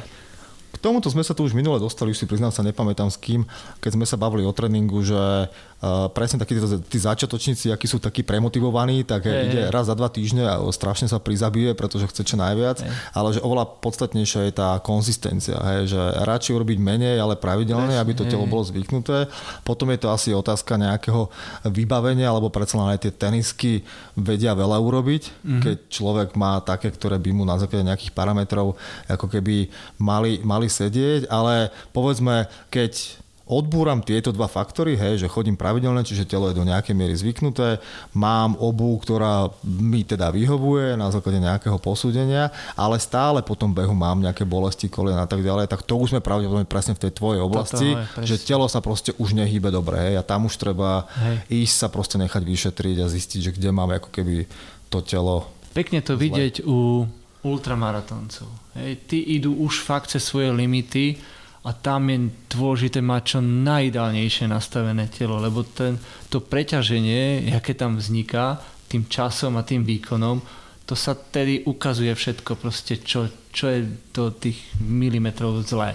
K tomuto sme sa tu už minule dostali, už si priznám sa, nepamätám s kým, keď sme sa bavili o tréningu, že uh, presne takí tí začiatočníci, akí sú takí premotivovaní, tak hey, ide hey. raz za dva týždne a strašne sa prizabije, pretože chce čo najviac, hey. ale že oveľa podstatnejšia je tá konzistencia, hej, že radšej urobiť menej, ale pravidelne, aby to telo bolo zvyknuté. Potom je to asi otázka nejakého vybavenia, alebo predsa len aj tie tenisky vedia veľa urobiť, mm-hmm. keď človek má také, ktoré by mu na základe nejakých parametrov ako keby mali, mali mali sedieť, ale povedzme, keď odbúram tieto dva faktory, hej, že chodím pravidelne, čiže telo je do nejakej miery zvyknuté, mám obu, ktorá mi teda vyhovuje na základe nejakého posúdenia, ale stále po tom behu mám nejaké bolesti kolien a tak ďalej, tak to už sme pravdepodobne presne v tej tvojej oblasti, Toto, že telo sa proste už nehýbe dobre hej, a tam už treba hej. ísť sa proste nechať vyšetriť a zistiť, že kde máme ako keby to telo Pekne to zle. vidieť u ultramaratoncov. Hej, tí idú už fakt cez svoje limity a tam je dôležité mať čo najideálnejšie nastavené telo, lebo ten, to preťaženie, aké tam vzniká tým časom a tým výkonom, to sa tedy ukazuje všetko proste, čo, čo je do tých milimetrov zlé.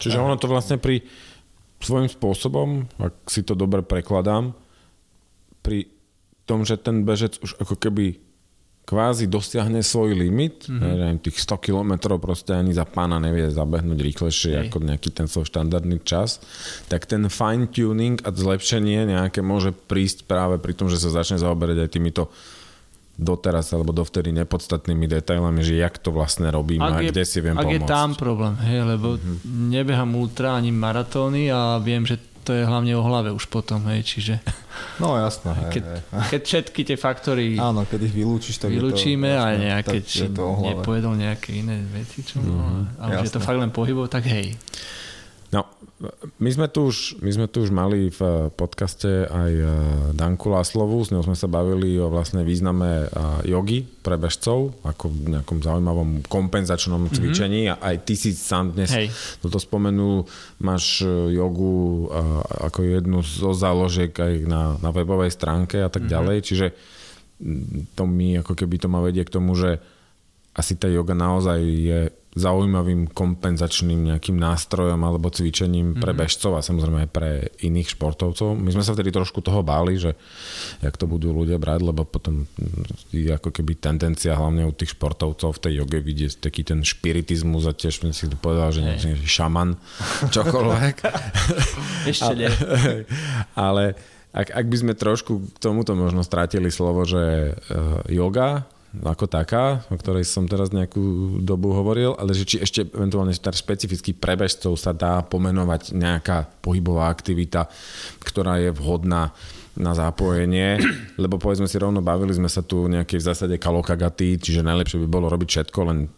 Čiže ono to vlastne pri svojím spôsobom, ak si to dobre prekladám, pri tom, že ten bežec už ako keby kvázi dosiahne svoj limit, mm-hmm. neviem, tých 100 km proste ani za pána nevie zabehnúť rýchlejšie Hej. ako nejaký ten svoj štandardný čas, tak ten fine tuning a zlepšenie nejaké môže prísť práve pri tom, že sa začne zaoberať aj týmito doteraz alebo dovtedy nepodstatnými detailami, že jak to vlastne robím ak a je, kde si viem ak pomôcť. Ak je tam problém, hej, lebo mm-hmm. nebehám ultra ani maratóny a viem, že to je hlavne o hlave už potom, hej, čiže... No jasné, hej, keď, hej. keď všetky tie faktory Áno, keď ich vylúčiš, tak vylúčime je to, a nejaké, či nepojedol nejaké iné veci, čo mm, a už je to fakt len pohybov, tak hej. No, my sme, tu už, my sme tu už mali v podcaste aj eh, Danku Láslovu, s ňou sme sa bavili o vlastne význame eh, jogy pre bežcov, ako v nejakom zaujímavom kompenzačnom mhm. cvičení mm-hmm. aj ty si sám dnes Hej. toto spomenul, máš eh, jogu ako jednu zo záložiek aj na, na webovej stránke a tak mm-hmm. ďalej, čiže mm, to mi ako keby to ma vedie k tomu, že asi tá joga naozaj je zaujímavým kompenzačným nejakým nástrojom alebo cvičením pre mhm. bežcov a samozrejme aj pre iných športovcov. My sme sa vtedy trošku toho báli, že jak to budú ľudia brať, lebo potom je ako keby tendencia hlavne u tých športovcov v tej joge vidieť taký ten špiritizmus a tiež si to povedal, že nejaký šaman, čokoľvek. Ešte nie. ale ak, ak by sme trošku k tomuto možno strátili slovo, že uh, yoga ako taká, o ktorej som teraz nejakú dobu hovoril, ale že či ešte eventuálne špecificky pre bežcov sa dá pomenovať nejaká pohybová aktivita, ktorá je vhodná na zápojenie, lebo povedzme si rovno, bavili sme sa tu nejaké v zásade kalokagaty, čiže najlepšie by bolo robiť všetko, len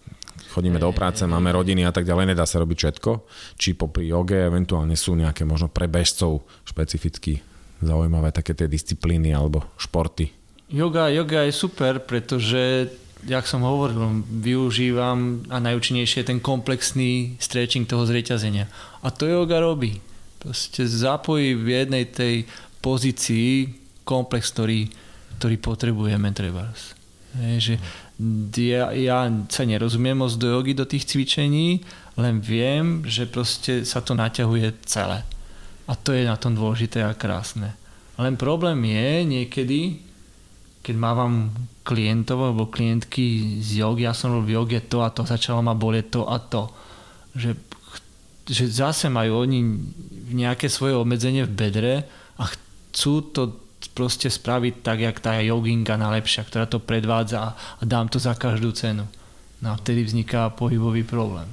chodíme do práce, máme rodiny a tak ďalej, nedá sa robiť všetko. Či popri joge eventuálne sú nejaké možno pre bežcov špecificky zaujímavé také tie disciplíny alebo športy, Yoga, yoga je super, pretože jak som hovoril, využívam a najúčinnejšie je ten komplexný stretching toho zreťazenia. A to yoga robí. Proste zapojí v jednej tej pozícii komplex, ktorý, ktorý potrebujeme treba. že ja, ja sa nerozumiem moc do jogy, do tých cvičení, len viem, že proste sa to naťahuje celé. A to je na tom dôležité a krásne. Len problém je niekedy, keď mávam klientov alebo klientky z jogy, ja som robil v joge to a to, začalo ma bolieť to a to. Že, že zase majú oni nejaké svoje obmedzenie v bedre a chcú to proste spraviť tak, jak tá joginga najlepšia, ktorá to predvádza a dám to za každú cenu. No a vtedy vzniká pohybový problém.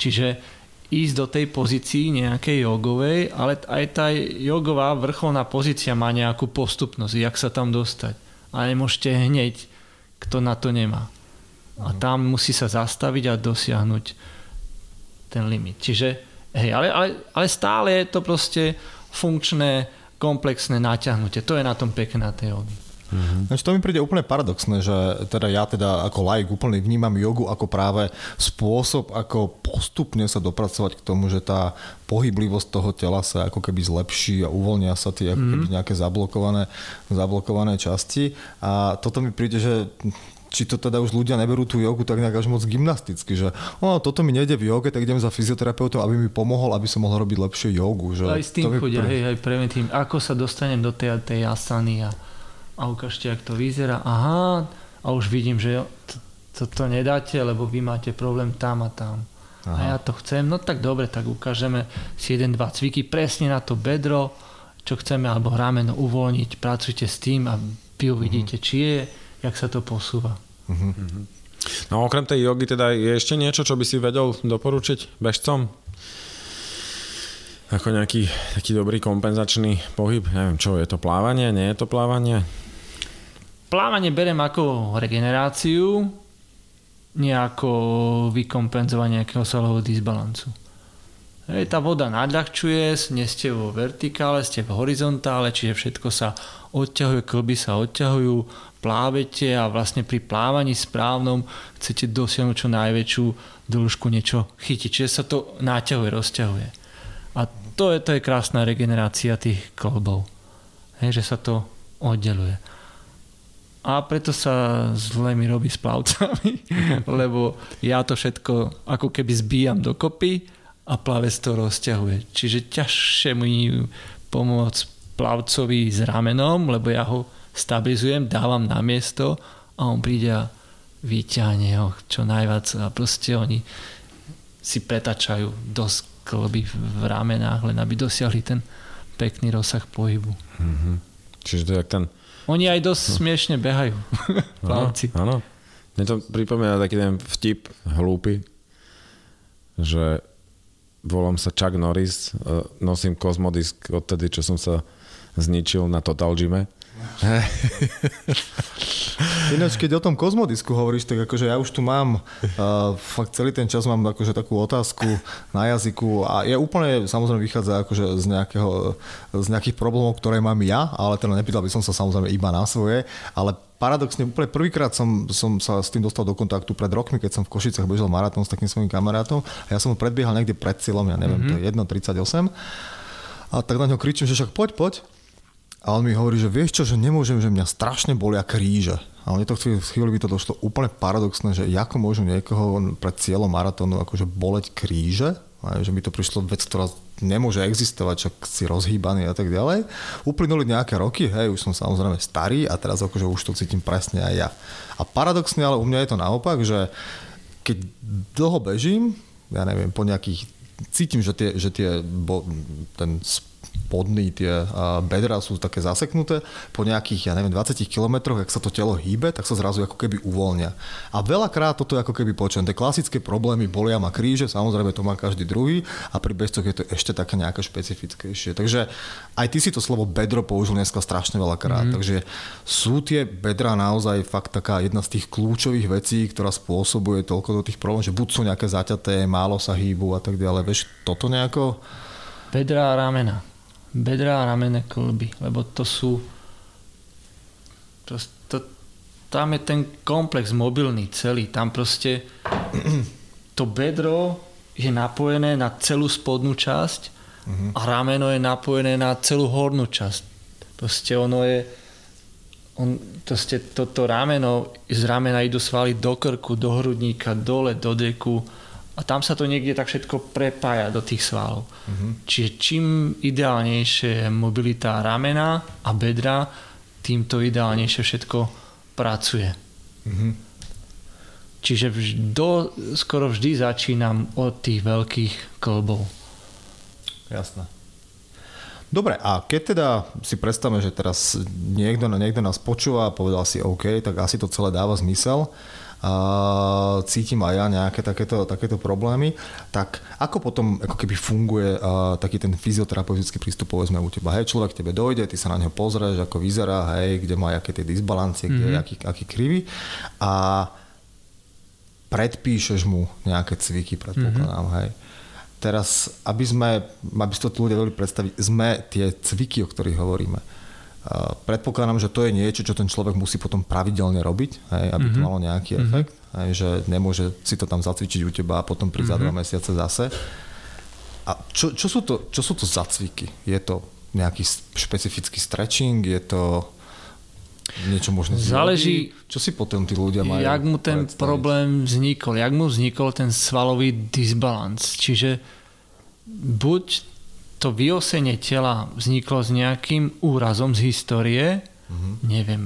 Čiže ísť do tej pozícii nejakej jogovej, ale aj tá jogová vrcholná pozícia má nejakú postupnosť, jak sa tam dostať a nemôžete hneď, kto na to nemá. A tam musí sa zastaviť a dosiahnuť ten limit. Čiže, hej, ale, ale, ale stále je to proste funkčné, komplexné naťahnutie. To je na tom pekné na jogi. Mm-hmm. Znači, to mi príde úplne paradoxné, že teda ja teda ako laik úplne vnímam jogu ako práve spôsob, ako postupne sa dopracovať k tomu, že tá pohyblivosť toho tela sa ako keby zlepší a uvoľnia sa tie ako keby mhm. nejaké zablokované, zablokované časti. A toto mi príde, že či to teda už ľudia neberú tú jogu tak nejak až moc gymnasticky, že o, toto mi nejde v joge, tak idem za fyzioterapeutom, aby mi pomohol, aby som mohol robiť lepšie jogu. Že aj s tým chudia, pre... hej, aj preventím, ako sa dostanem do tej, tej asany a a ukážte, ak to vyzerá. Aha, a už vidím, že to, to nedáte, lebo vy máte problém tam a tam. Aha. A ja to chcem, no tak dobre, tak ukážeme si jeden, dva cviky presne na to bedro, čo chceme, alebo rameno uvoľniť, pracujte s tým a vy uvidíte, uh-huh. či je, jak sa to posúva. Uh-huh. No okrem tej jogy teda je ešte niečo, čo by si vedel doporučiť bežcom? Ako nejaký taký dobrý kompenzačný pohyb? Neviem, čo je to plávanie? Nie je to plávanie? Plávanie berem ako regeneráciu, nie ako vykompenzovanie nejakého svalového disbalancu. Hej, tá voda nadľahčuje, nie ste vo vertikále, ste v horizontále, čiže všetko sa odťahuje, klby sa odťahujú, plávete a vlastne pri plávaní správnom chcete dosiahnuť čo najväčšiu dĺžku niečo chytiť. Čiže sa to náťahuje, rozťahuje. A to je, to je krásna regenerácia tých klbov. Hej, že sa to oddeluje a preto sa zle mi robí s plavcami, lebo ja to všetko ako keby zbíjam dokopy a plavec to rozťahuje. Čiže ťažšie mi pomôcť plavcovi s ramenom, lebo ja ho stabilizujem, dávam na miesto a on príde a vyťahne ho čo najviac a proste oni si pretačajú dosť klby v ramenách, len aby dosiahli ten pekný rozsah pohybu. Mm-hmm. Čiže to je ten oni aj dosť hm. smiešne behajú. Plavci. Áno. Mne to pripomína taký ten vtip hlúpy, že volám sa Chuck Norris, e, nosím kozmodisk odtedy, čo som sa zničil na Total Gyme Ináč, keď o tom kozmodisku hovoríš, tak akože ja už tu mám, uh, fakt celý ten čas mám akože takú otázku na jazyku a je úplne, samozrejme vychádza akože z, nejakého, z nejakých problémov, ktoré mám ja, ale teda nepýtal by som sa samozrejme iba na svoje, ale paradoxne úplne prvýkrát som, som sa s tým dostal do kontaktu pred rokmi, keď som v Košicach bežal maratón s takým svojím kamarátom a ja som ho predbiehal niekde pred cieľom, ja neviem, mm-hmm. to je 1.38 a tak na ňo kričím, že však poď, poď a on mi hovorí, že vieš čo, že nemôžem, že mňa strašne bolia kríže. A mne to v chvíli by to došlo úplne paradoxné, že ako môžu niekoho pred cieľom maratónu akože boleť kríže, a že mi to prišlo vec, ktorá nemôže existovať, čak si rozhýbaný a tak ďalej. Uplynuli nejaké roky, hej, už som samozrejme starý a teraz akože už to cítim presne aj ja. A paradoxne, ale u mňa je to naopak, že keď dlho bežím, ja neviem, po nejakých cítim, že, tie, že tie, bo, ten spodní tie bedra sú také zaseknuté. Po nejakých, ja neviem, 20 kilometroch, ak sa to telo hýbe, tak sa zrazu ako keby uvoľnia. A veľakrát toto je ako keby počujem. Tie klasické problémy bolia ma kríže, samozrejme to má každý druhý a pri bežcoch je to ešte také nejaké špecifickejšie. Takže aj ty si to slovo bedro použil dneska strašne veľakrát. Mm. Takže sú tie bedra naozaj fakt taká jedna z tých kľúčových vecí, ktorá spôsobuje toľko do tých problémov, že buď sú nejaké zaťaté, málo sa hýbu a tak ďalej. Vieš, toto nejako? Bedra a ramena bedra a ramené klby, lebo to sú to, to, tam je ten komplex mobilný celý, tam proste to bedro je napojené na celú spodnú časť uh-huh. a rameno je napojené na celú hornú časť. Proste ono je on, proste toto rameno, z ramena idú svaly do krku, do hrudníka, dole, do deku a tam sa to niekde tak všetko prepája do tých svalov. Uh-huh. Čiže čím ideálnejšie je mobilita ramena a bedra, tým to ideálnejšie všetko pracuje. Uh-huh. Čiže do, skoro vždy začínam od tých veľkých klbov. Jasné. Dobre, a keď teda si predstavme, že teraz niekto, niekto nás počúva a povedal si OK, tak asi to celé dáva zmysel cítim aj ja nejaké takéto, takéto problémy, tak ako potom ako keby funguje taký ten fyzioterapeutický prístup povedzme u teba. Hej, človek tebe dojde, ty sa na neho pozrieš, ako vyzerá, hej, kde má aké tie disbalancie, kde mm-hmm. je aký, aký krivý a predpíšeš mu nejaké cviky, predpokladám, mm-hmm. hej. Teraz, aby sme, aby si to ľudia vedeli predstaviť, sme tie cviky, o ktorých hovoríme. Predpokladám, že to je niečo, čo ten človek musí potom pravidelne robiť, hej, aby mm-hmm. to malo nejaký mm-hmm. efekt. Hej, že nemôže si to tam zacvičiť u teba a potom prísť mm-hmm. za dva mesiace zase. A čo, čo, sú to, čo sú to za cviky? Je to nejaký špecifický stretching? Je to niečo možno Záleží, čo si potom tí ľudia majú jak mu ten predstaviť? problém vznikol, jak mu vznikol ten svalový disbalans. Čiže buď to vyosenie tela vzniklo s nejakým úrazom z histórie, mm-hmm. neviem,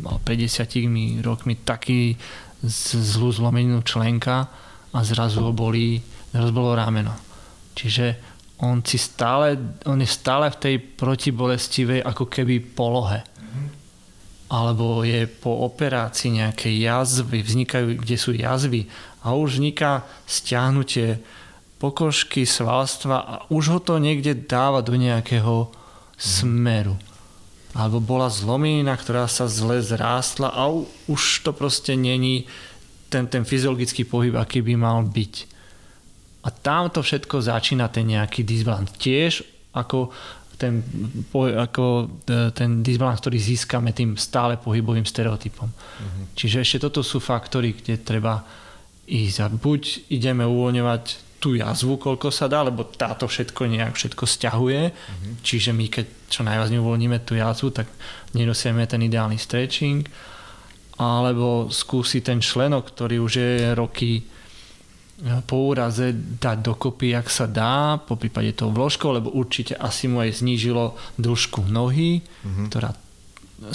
mal 50 rokmi taký zlú zlomeninu členka a zrazu ho bolí, zrazu bolo rameno. Čiže on, si stále, on je stále v tej protibolestivej ako keby polohe alebo je po operácii nejaké jazvy, vznikajú, kde sú jazvy a už vzniká stiahnutie pokožky, svalstva a už ho to niekde dáva do nejakého smeru. Alebo bola zlomenina, ktorá sa zle zrástla a už to proste není ten, ten fyziologický pohyb, aký by mal byť. A tam to všetko začína ten nejaký disbalans. Tiež ako ten, ako e, ten disbalans, ktorý získame tým stále pohybovým stereotypom. Uh-huh. Čiže ešte toto sú faktory, kde treba ísť. A buď ideme uvoľňovať tú jazvu, koľko sa dá, lebo táto všetko nejak všetko stiahuje. Uh-huh. Čiže my keď čo najviac uvoľníme tú jazvu, tak nedosieme ten ideálny stretching. Alebo skúsi ten členok, ktorý už je roky po úraze dať dokopy, jak sa dá, po prípade tou vložkou, lebo určite asi mu aj znížilo dĺžku nohy, mm-hmm. ktorá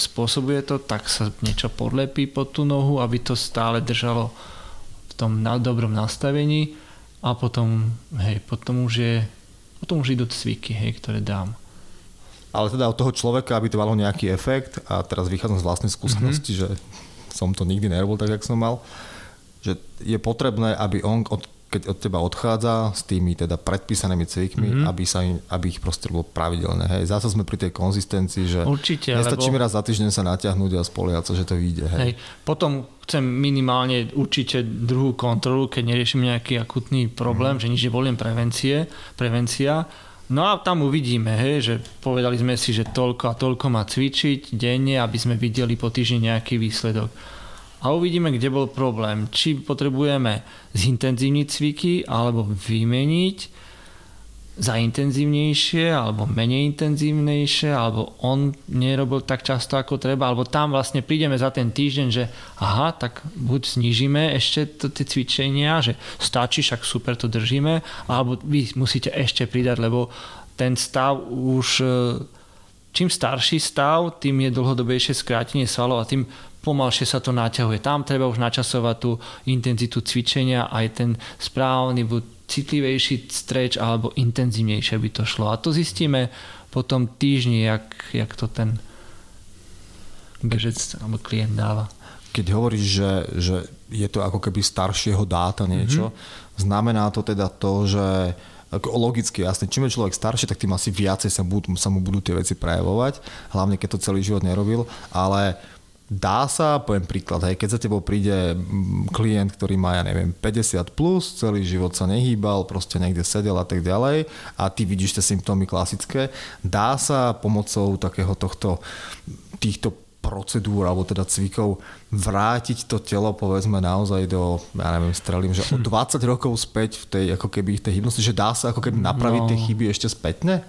spôsobuje to, tak sa niečo podlepí pod tú nohu, aby to stále držalo v tom dobrom nastavení a potom, hej, potom už je potom už idú cviky, hej, ktoré dám. Ale teda od toho človeka, aby to malo nejaký efekt a teraz vychádzam z vlastnej skúsenosti, mm-hmm. že som to nikdy nerobil tak, jak som mal, že je potrebné, aby on, od, keď od teba odchádza s tými teda predpísanými cvikmi, mm-hmm. aby, sa im, aby ich proste bolo pravidelné. Hej. Zase sme pri tej konzistencii, že Určite, nestačí lebo... raz za týždeň sa natiahnuť a spoliať sa, že to vyjde. Hej. hej. Potom chcem minimálne určite druhú kontrolu, keď neriešim nejaký akutný problém, mm-hmm. že nič nevolím prevencie, prevencia. No a tam uvidíme, hej, že povedali sme si, že toľko a toľko má cvičiť denne, aby sme videli po týždni nejaký výsledok a uvidíme, kde bol problém. Či potrebujeme zintenzívniť cviky alebo vymeniť za intenzívnejšie alebo menej intenzívnejšie alebo on nerobil tak často ako treba alebo tam vlastne prídeme za ten týždeň, že aha, tak buď znižíme ešte to, tie cvičenia, že stačí, však super to držíme alebo vy musíte ešte pridať, lebo ten stav už e, čím starší stav, tým je dlhodobejšie skrátenie svalov a tým pomalšie sa to naťahuje. Tam treba už načasovať tú intenzitu cvičenia aj ten správny, buď citlivejší streč alebo intenzívnejšie by to šlo. A to zistíme potom týždni, jak, jak to ten bežec alebo klient dáva. Keď hovoríš, že, že je to ako keby staršieho dáta niečo, mm-hmm. znamená to teda to, že logicky jasne, čím je človek starší, tak tým asi viacej sa, budú, sa mu budú tie veci prejavovať, hlavne keď to celý život nerobil, ale Dá sa, poviem príklad, hej, keď za tebou príde mm, klient, ktorý má, ja neviem, 50 plus, celý život sa nehýbal, proste niekde sedel a tak ďalej a ty vidíš tie symptómy klasické, dá sa pomocou takého tohto, týchto procedúr alebo teda cvikov vrátiť to telo povedzme naozaj do, ja neviem, strelím, že o 20 rokov späť v tej, ako keby tej hybnosti, že dá sa ako keby napraviť no. tie chyby ešte spätne?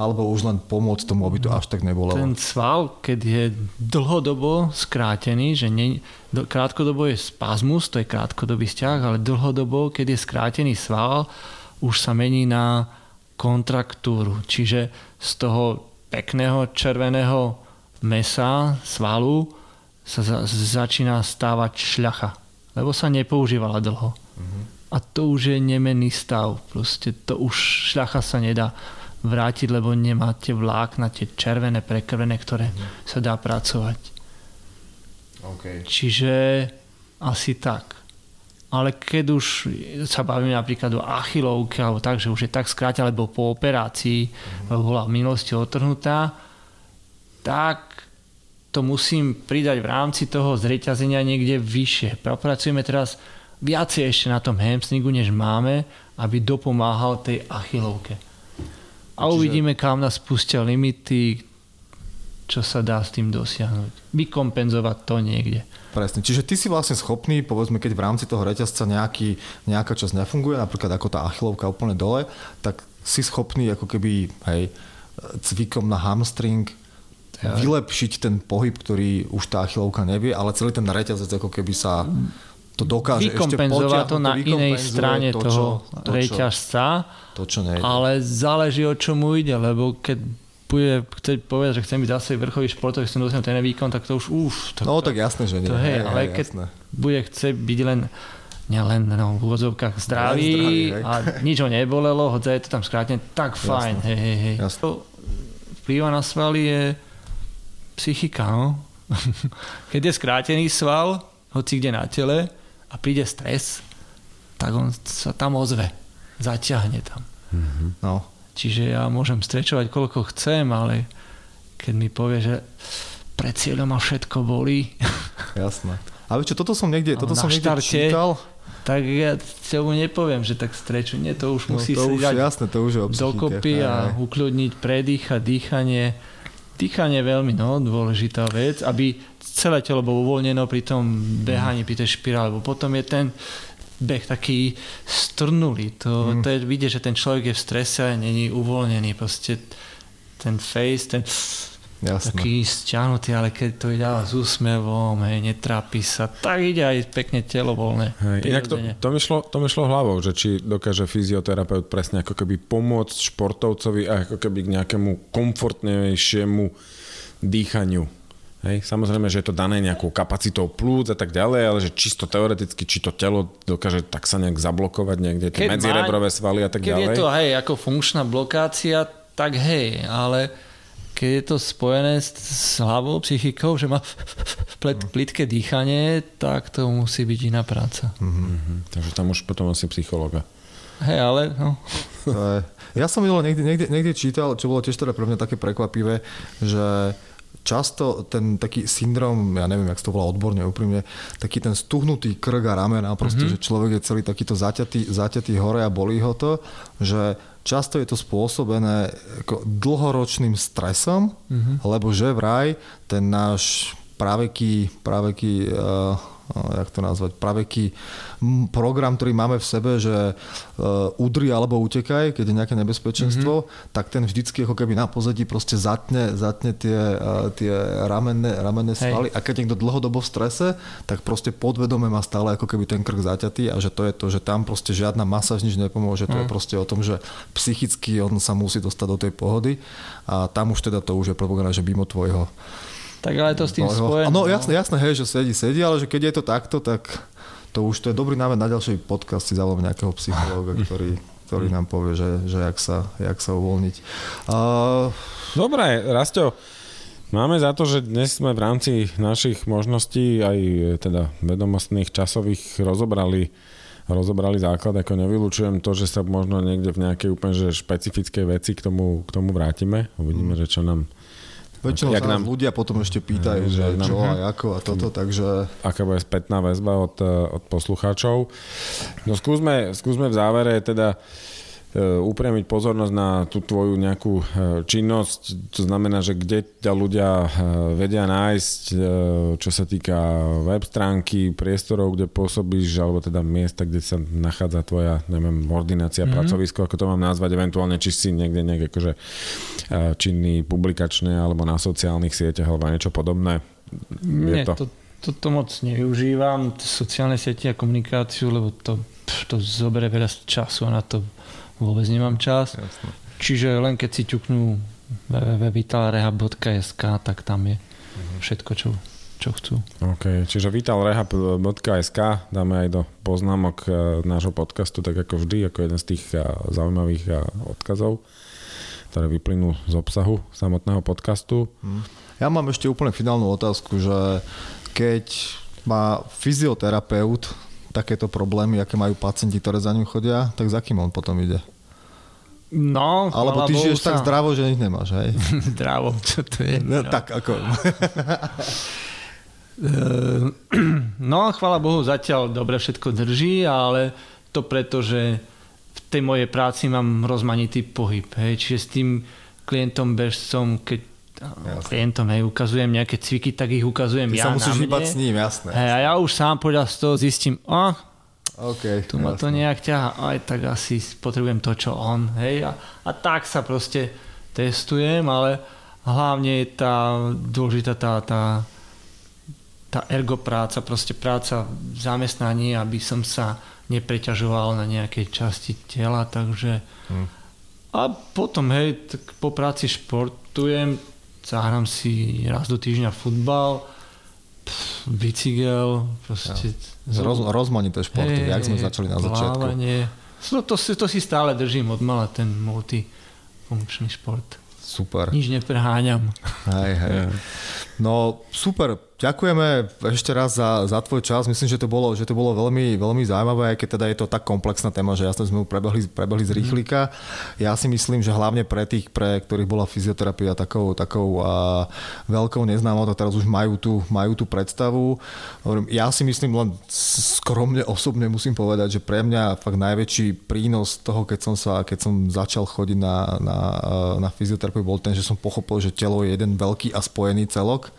Alebo už len pomôcť tomu, aby to až tak nebolo. Ten sval, keď je dlhodobo skrátený, že nie, krátkodobo je spazmus, to je krátkodobý vzťah, ale dlhodobo, keď je skrátený sval, už sa mení na kontraktúru. Čiže z toho pekného červeného mesa, svalu, sa za, začína stávať šľacha, lebo sa nepoužívala dlho. Mm-hmm. A to už je nemenný stav. Proste to už šľacha sa nedá vrátiť, lebo nemáte vlákna, tie červené, prekrvené, ktoré mm. sa dá pracovať. Okay. Čiže asi tak. Ale keď už sa bavíme napríklad o achilovke, alebo tak, že už je tak skrátená, alebo po operácii, mm. lebo bola v minulosti otrhnutá, tak to musím pridať v rámci toho zreťazenia niekde vyššie. Pracujeme teraz viacej ešte na tom hamstringu, než máme, aby dopomáhal tej achilovke. A Čiže... uvidíme, kam nás pustia limity, čo sa dá s tým dosiahnuť. Vykompenzovať to niekde. Presne. Čiže ty si vlastne schopný, povedzme, keď v rámci toho reťazca nejaký, nejaká časť nefunguje, napríklad ako tá achilovka úplne dole, tak si schopný ako keby hej, cvikom na hamstring ja. vylepšiť ten pohyb, ktorý už tá achilovka nevie, ale celý ten reťazec ako keby sa to dokáže ešte potiahnuť, to na to inej strane to, toho čo, to, reťazca, to, čo nejde. ale záleží o čomu ide, lebo keď bude chcieť povedať, že chcem byť zase vrchový športový, chcem dosiahnuť ten výkon, tak to už uf. To, no tak jasné, že nie. To, hej, hej, ale hej, keď jasné. bude chcieť byť len nielen no, v úvodzovkách zdravý, zdravý a nič ho nebolelo, hoď je to tam skrátené, tak fajn. Hej, hej, hej. To vplyva na svaly je psychika. No? Keď je skrátený sval, hoci kde na tele a príde stres, tak on sa tam ozve. Zaťahne tam. Mm-hmm. No. Čiže ja môžem strečovať koľko chcem, ale keď mi povie, že pred cieľom ma všetko bolí. Jasné. Ale čo, toto som niekde, toto som niekde štarte, čítal tak ja tomu nepoviem, že tak streču. Nie, to už no, musí to už jasné, to už je dokopy a ukľudniť, predýchať, dýchanie. Dýchanie je veľmi no, dôležitá vec, aby celé telo bolo uvoľneno pri tom behaní, pri tej špirále, lebo potom je ten beh taký strnulý. To, mm. to je vidieť, že ten človek je v strese a není uvoľnený. Proste ten face, ten Jasné. taký stiahnutý, ale keď to ide s úsmevom, hej, netrápi sa, tak ide aj pekne telo voľné. Hej, inak to, to, mi šlo, to mi šlo hlavou, že či dokáže fyzioterapeut presne ako keby pomôcť športovcovi a ako keby k nejakému komfortnejšiemu dýchaniu. Hej, samozrejme, že je to dané nejakou kapacitou plúc a tak ďalej, ale že čisto teoreticky, či to telo dokáže tak sa nejak zablokovať niekde, tie medzirebrové svaly a tak keď ďalej. Keď je to hej, ako funkčná blokácia, tak hej, ale keď je to spojené s, s hlavou, psychikou, že má plet, mhm. plitké dýchanie, tak to musí byť iná práca. Mm-hmm. Takže tam už potom asi psychologa. Hej, ale no. Ja som niekde, niekde, niekde čítal, čo bolo tiež teda pre mňa také prekvapivé, že často ten taký syndrom, ja neviem, jak to volá odborne úprimne, taký ten stuhnutý krk a ramena, proste, mm-hmm. že človek je celý takýto zaťatý, zaťatý hore a bolí ho to, že často je to spôsobené ako dlhoročným stresom, mm-hmm. lebo že vraj ten náš praveký, praveký uh, jak to nazvať, praveký program, ktorý máme v sebe, že uh, udri alebo utekaj, keď je nejaké nebezpečenstvo, mm-hmm. tak ten vždycky ako keby na pozadí proste zatne, zatne tie, uh, tie ramenné, ramenné svaly a keď niekto dlhodobo v strese, tak proste podvedome má stále ako keby ten krk zaťatý a že to je to, že tam proste žiadna masáž nič nepomôže, to mm. je mhm. proste o tom, že psychicky on sa musí dostať do tej pohody a tam už teda to už je predpokladané, že mimo tvojho tak ale to s tým spojené. No, no jasné, jasné, hej, že sedí, sedí, ale že keď je to takto, tak to už to je dobrý námed na ďalší podcast si zavoláme nejakého psychológa, ktorý, ktorý nám povie, že, že jak, sa, jak sa uvoľniť. Uh... Dobre, Rasto, Máme za to, že dnes sme v rámci našich možností aj teda vedomostných časových rozobrali rozobrali základ, ako nevylučujem to, že sa možno niekde v nejakej úplne že špecifickej veci k tomu, k tomu vrátime. Uvidíme, mm. že čo nám Väčšinou sa nám ľudia potom ešte pýtajú, že nám, čo a ako a toto, takže... Aká bude spätná väzba od, eh, od poslucháčov. No skúsme, skúsme v závere teda E, upriamiť pozornosť na tú tvoju nejakú e, činnosť. To znamená, že kde ťa ľudia e, vedia nájsť, čo sa týka web stránky, priestorov, kde pôsobíš, alebo teda miesta, kde sa nachádza tvoja, neviem, ordinácia, mm-hmm. pracovisko, ako to mám nazvať, eventuálne, či si niekde nejak akože činný publikačne, alebo na sociálnych sieťach, alebo niečo podobné. Je Nie, to... to toto moc nevyužívam, sociálne siete a komunikáciu, lebo to, to zoberie veľa času a na to vôbec nemám čas. Jasne. Čiže len keď si ťuknú www.vitalrehab.sk, tak tam je mhm. všetko, čo, čo chcú. OK, čiže vitalrehab.sk dáme aj do poznámok e, nášho podcastu, tak ako vždy, ako jeden z tých e, zaujímavých e, odkazov, ktoré vyplynú z obsahu samotného podcastu. Mhm. Ja mám ešte úplne finálnu otázku, že keď má fyzioterapeut takéto problémy, aké majú pacienti, ktoré za ním chodia, tak za kým on potom ide? No, Alebo ty žiješ sa... tak zdravo, že nič nemáš, hej? zdravo, čo to je? No, tak ako... No, chvála Bohu, zatiaľ dobre všetko drží, ale to preto, že v tej mojej práci mám rozmanitý pohyb. Hej. Čiže s tým klientom, bežcom, keď jasne. klientom hej, ukazujem nejaké cviky, tak ich ukazujem Ty ja sa musíš hýbať s ním, jasné. Hej, a ja už sám podľa z toho zistím, a OK, tu ma to jasné. nejak ťaha, aj tak asi potrebujem to, čo on. Hej, a, a tak sa proste testujem, ale hlavne je tá dôležitá tá, tá, tá ergo práca, proste práca v zamestnaní, aby som sa nepreťažoval na nejakej časti tela, takže Hm. a potom, hej, tak po práci športujem, zahrám si raz do týždňa futbal, pff, bicykel, proste... Roz, rozmanité športy, jak sme začali na začiatku. Plávanie. No, to, si, to si stále držím od mala, ten multifunkčný šport. Super. Nič nepreháňam. Hej, hej. No super, ďakujeme ešte raz za, za tvoj čas. Myslím, že to bolo, že to bolo veľmi, veľmi zaujímavé, aj keď teda je to tak komplexná téma, že jasne sme ju prebehli, prebehli z rýchlika. Ja si myslím, že hlavne pre tých, pre ktorých bola fyzioterapia takou, takou a, veľkou neznámou, to teraz už majú tú, majú tú predstavu. Ja si myslím len skromne osobne musím povedať, že pre mňa fakt najväčší prínos toho, keď som, sa, keď som začal chodiť na, na, na fyzioterapiu, bol ten, že som pochopil, že telo je jeden veľký a spojený celok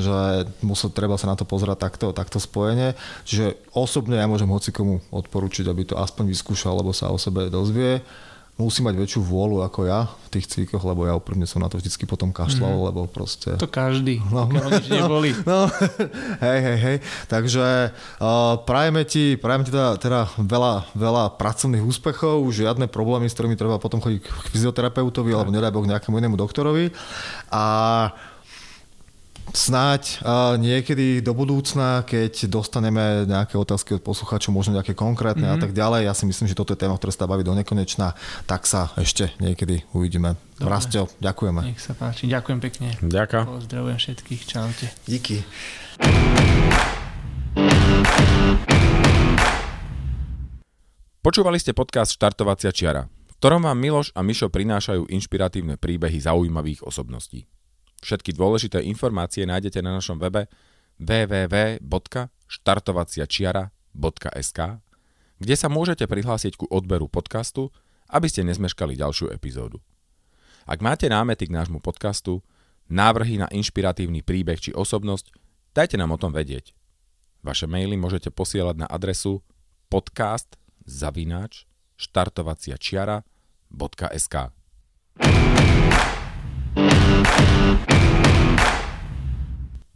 že musel, treba sa na to pozerať takto, takto spojene. Čiže osobne ja môžem hocikomu odporučiť, aby to aspoň vyskúšal, lebo sa o sebe dozvie. Musí mať väčšiu vôľu ako ja v tých cvíkoch, lebo ja úprimne som na to vždycky potom kašľal, mm. lebo proste... To každý, No, pokiaľ nič neboli. No, hej, hej, hej. Takže uh, prajeme ti, prajeme ti teda, teda veľa, veľa pracovných úspechov, žiadne problémy, s ktorými treba potom chodiť k fyzioterapeutovi alebo nedaj Boh nejakému inému doktorovi. A snáď niekedy do budúcna, keď dostaneme nejaké otázky od poslucháčov, možno nejaké konkrétne mm-hmm. a tak ďalej, ja si myslím, že toto je téma, ktorá sa baví do nekonečna, tak sa ešte niekedy uvidíme. Dobre. Rastio, ďakujeme. Nech sa páči. Ďakujem pekne. Ďaká. Pozdravujem všetkých. Čaute. Díky. Počúvali ste podcast Štartovacia čiara, v ktorom vám Miloš a Mišo prinášajú inšpiratívne príbehy zaujímavých osobností. Všetky dôležité informácie nájdete na našom webe www.štartovaciačiara.sk, kde sa môžete prihlásiť ku odberu podcastu, aby ste nezmeškali ďalšiu epizódu. Ak máte námety k nášmu podcastu, návrhy na inšpiratívny príbeh či osobnosť, dajte nám o tom vedieť. Vaše maily môžete posielať na adresu podcast zavináč štartovaciačiara.sk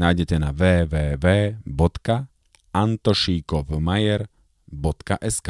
nájdete na www.antošíkovmajer.sk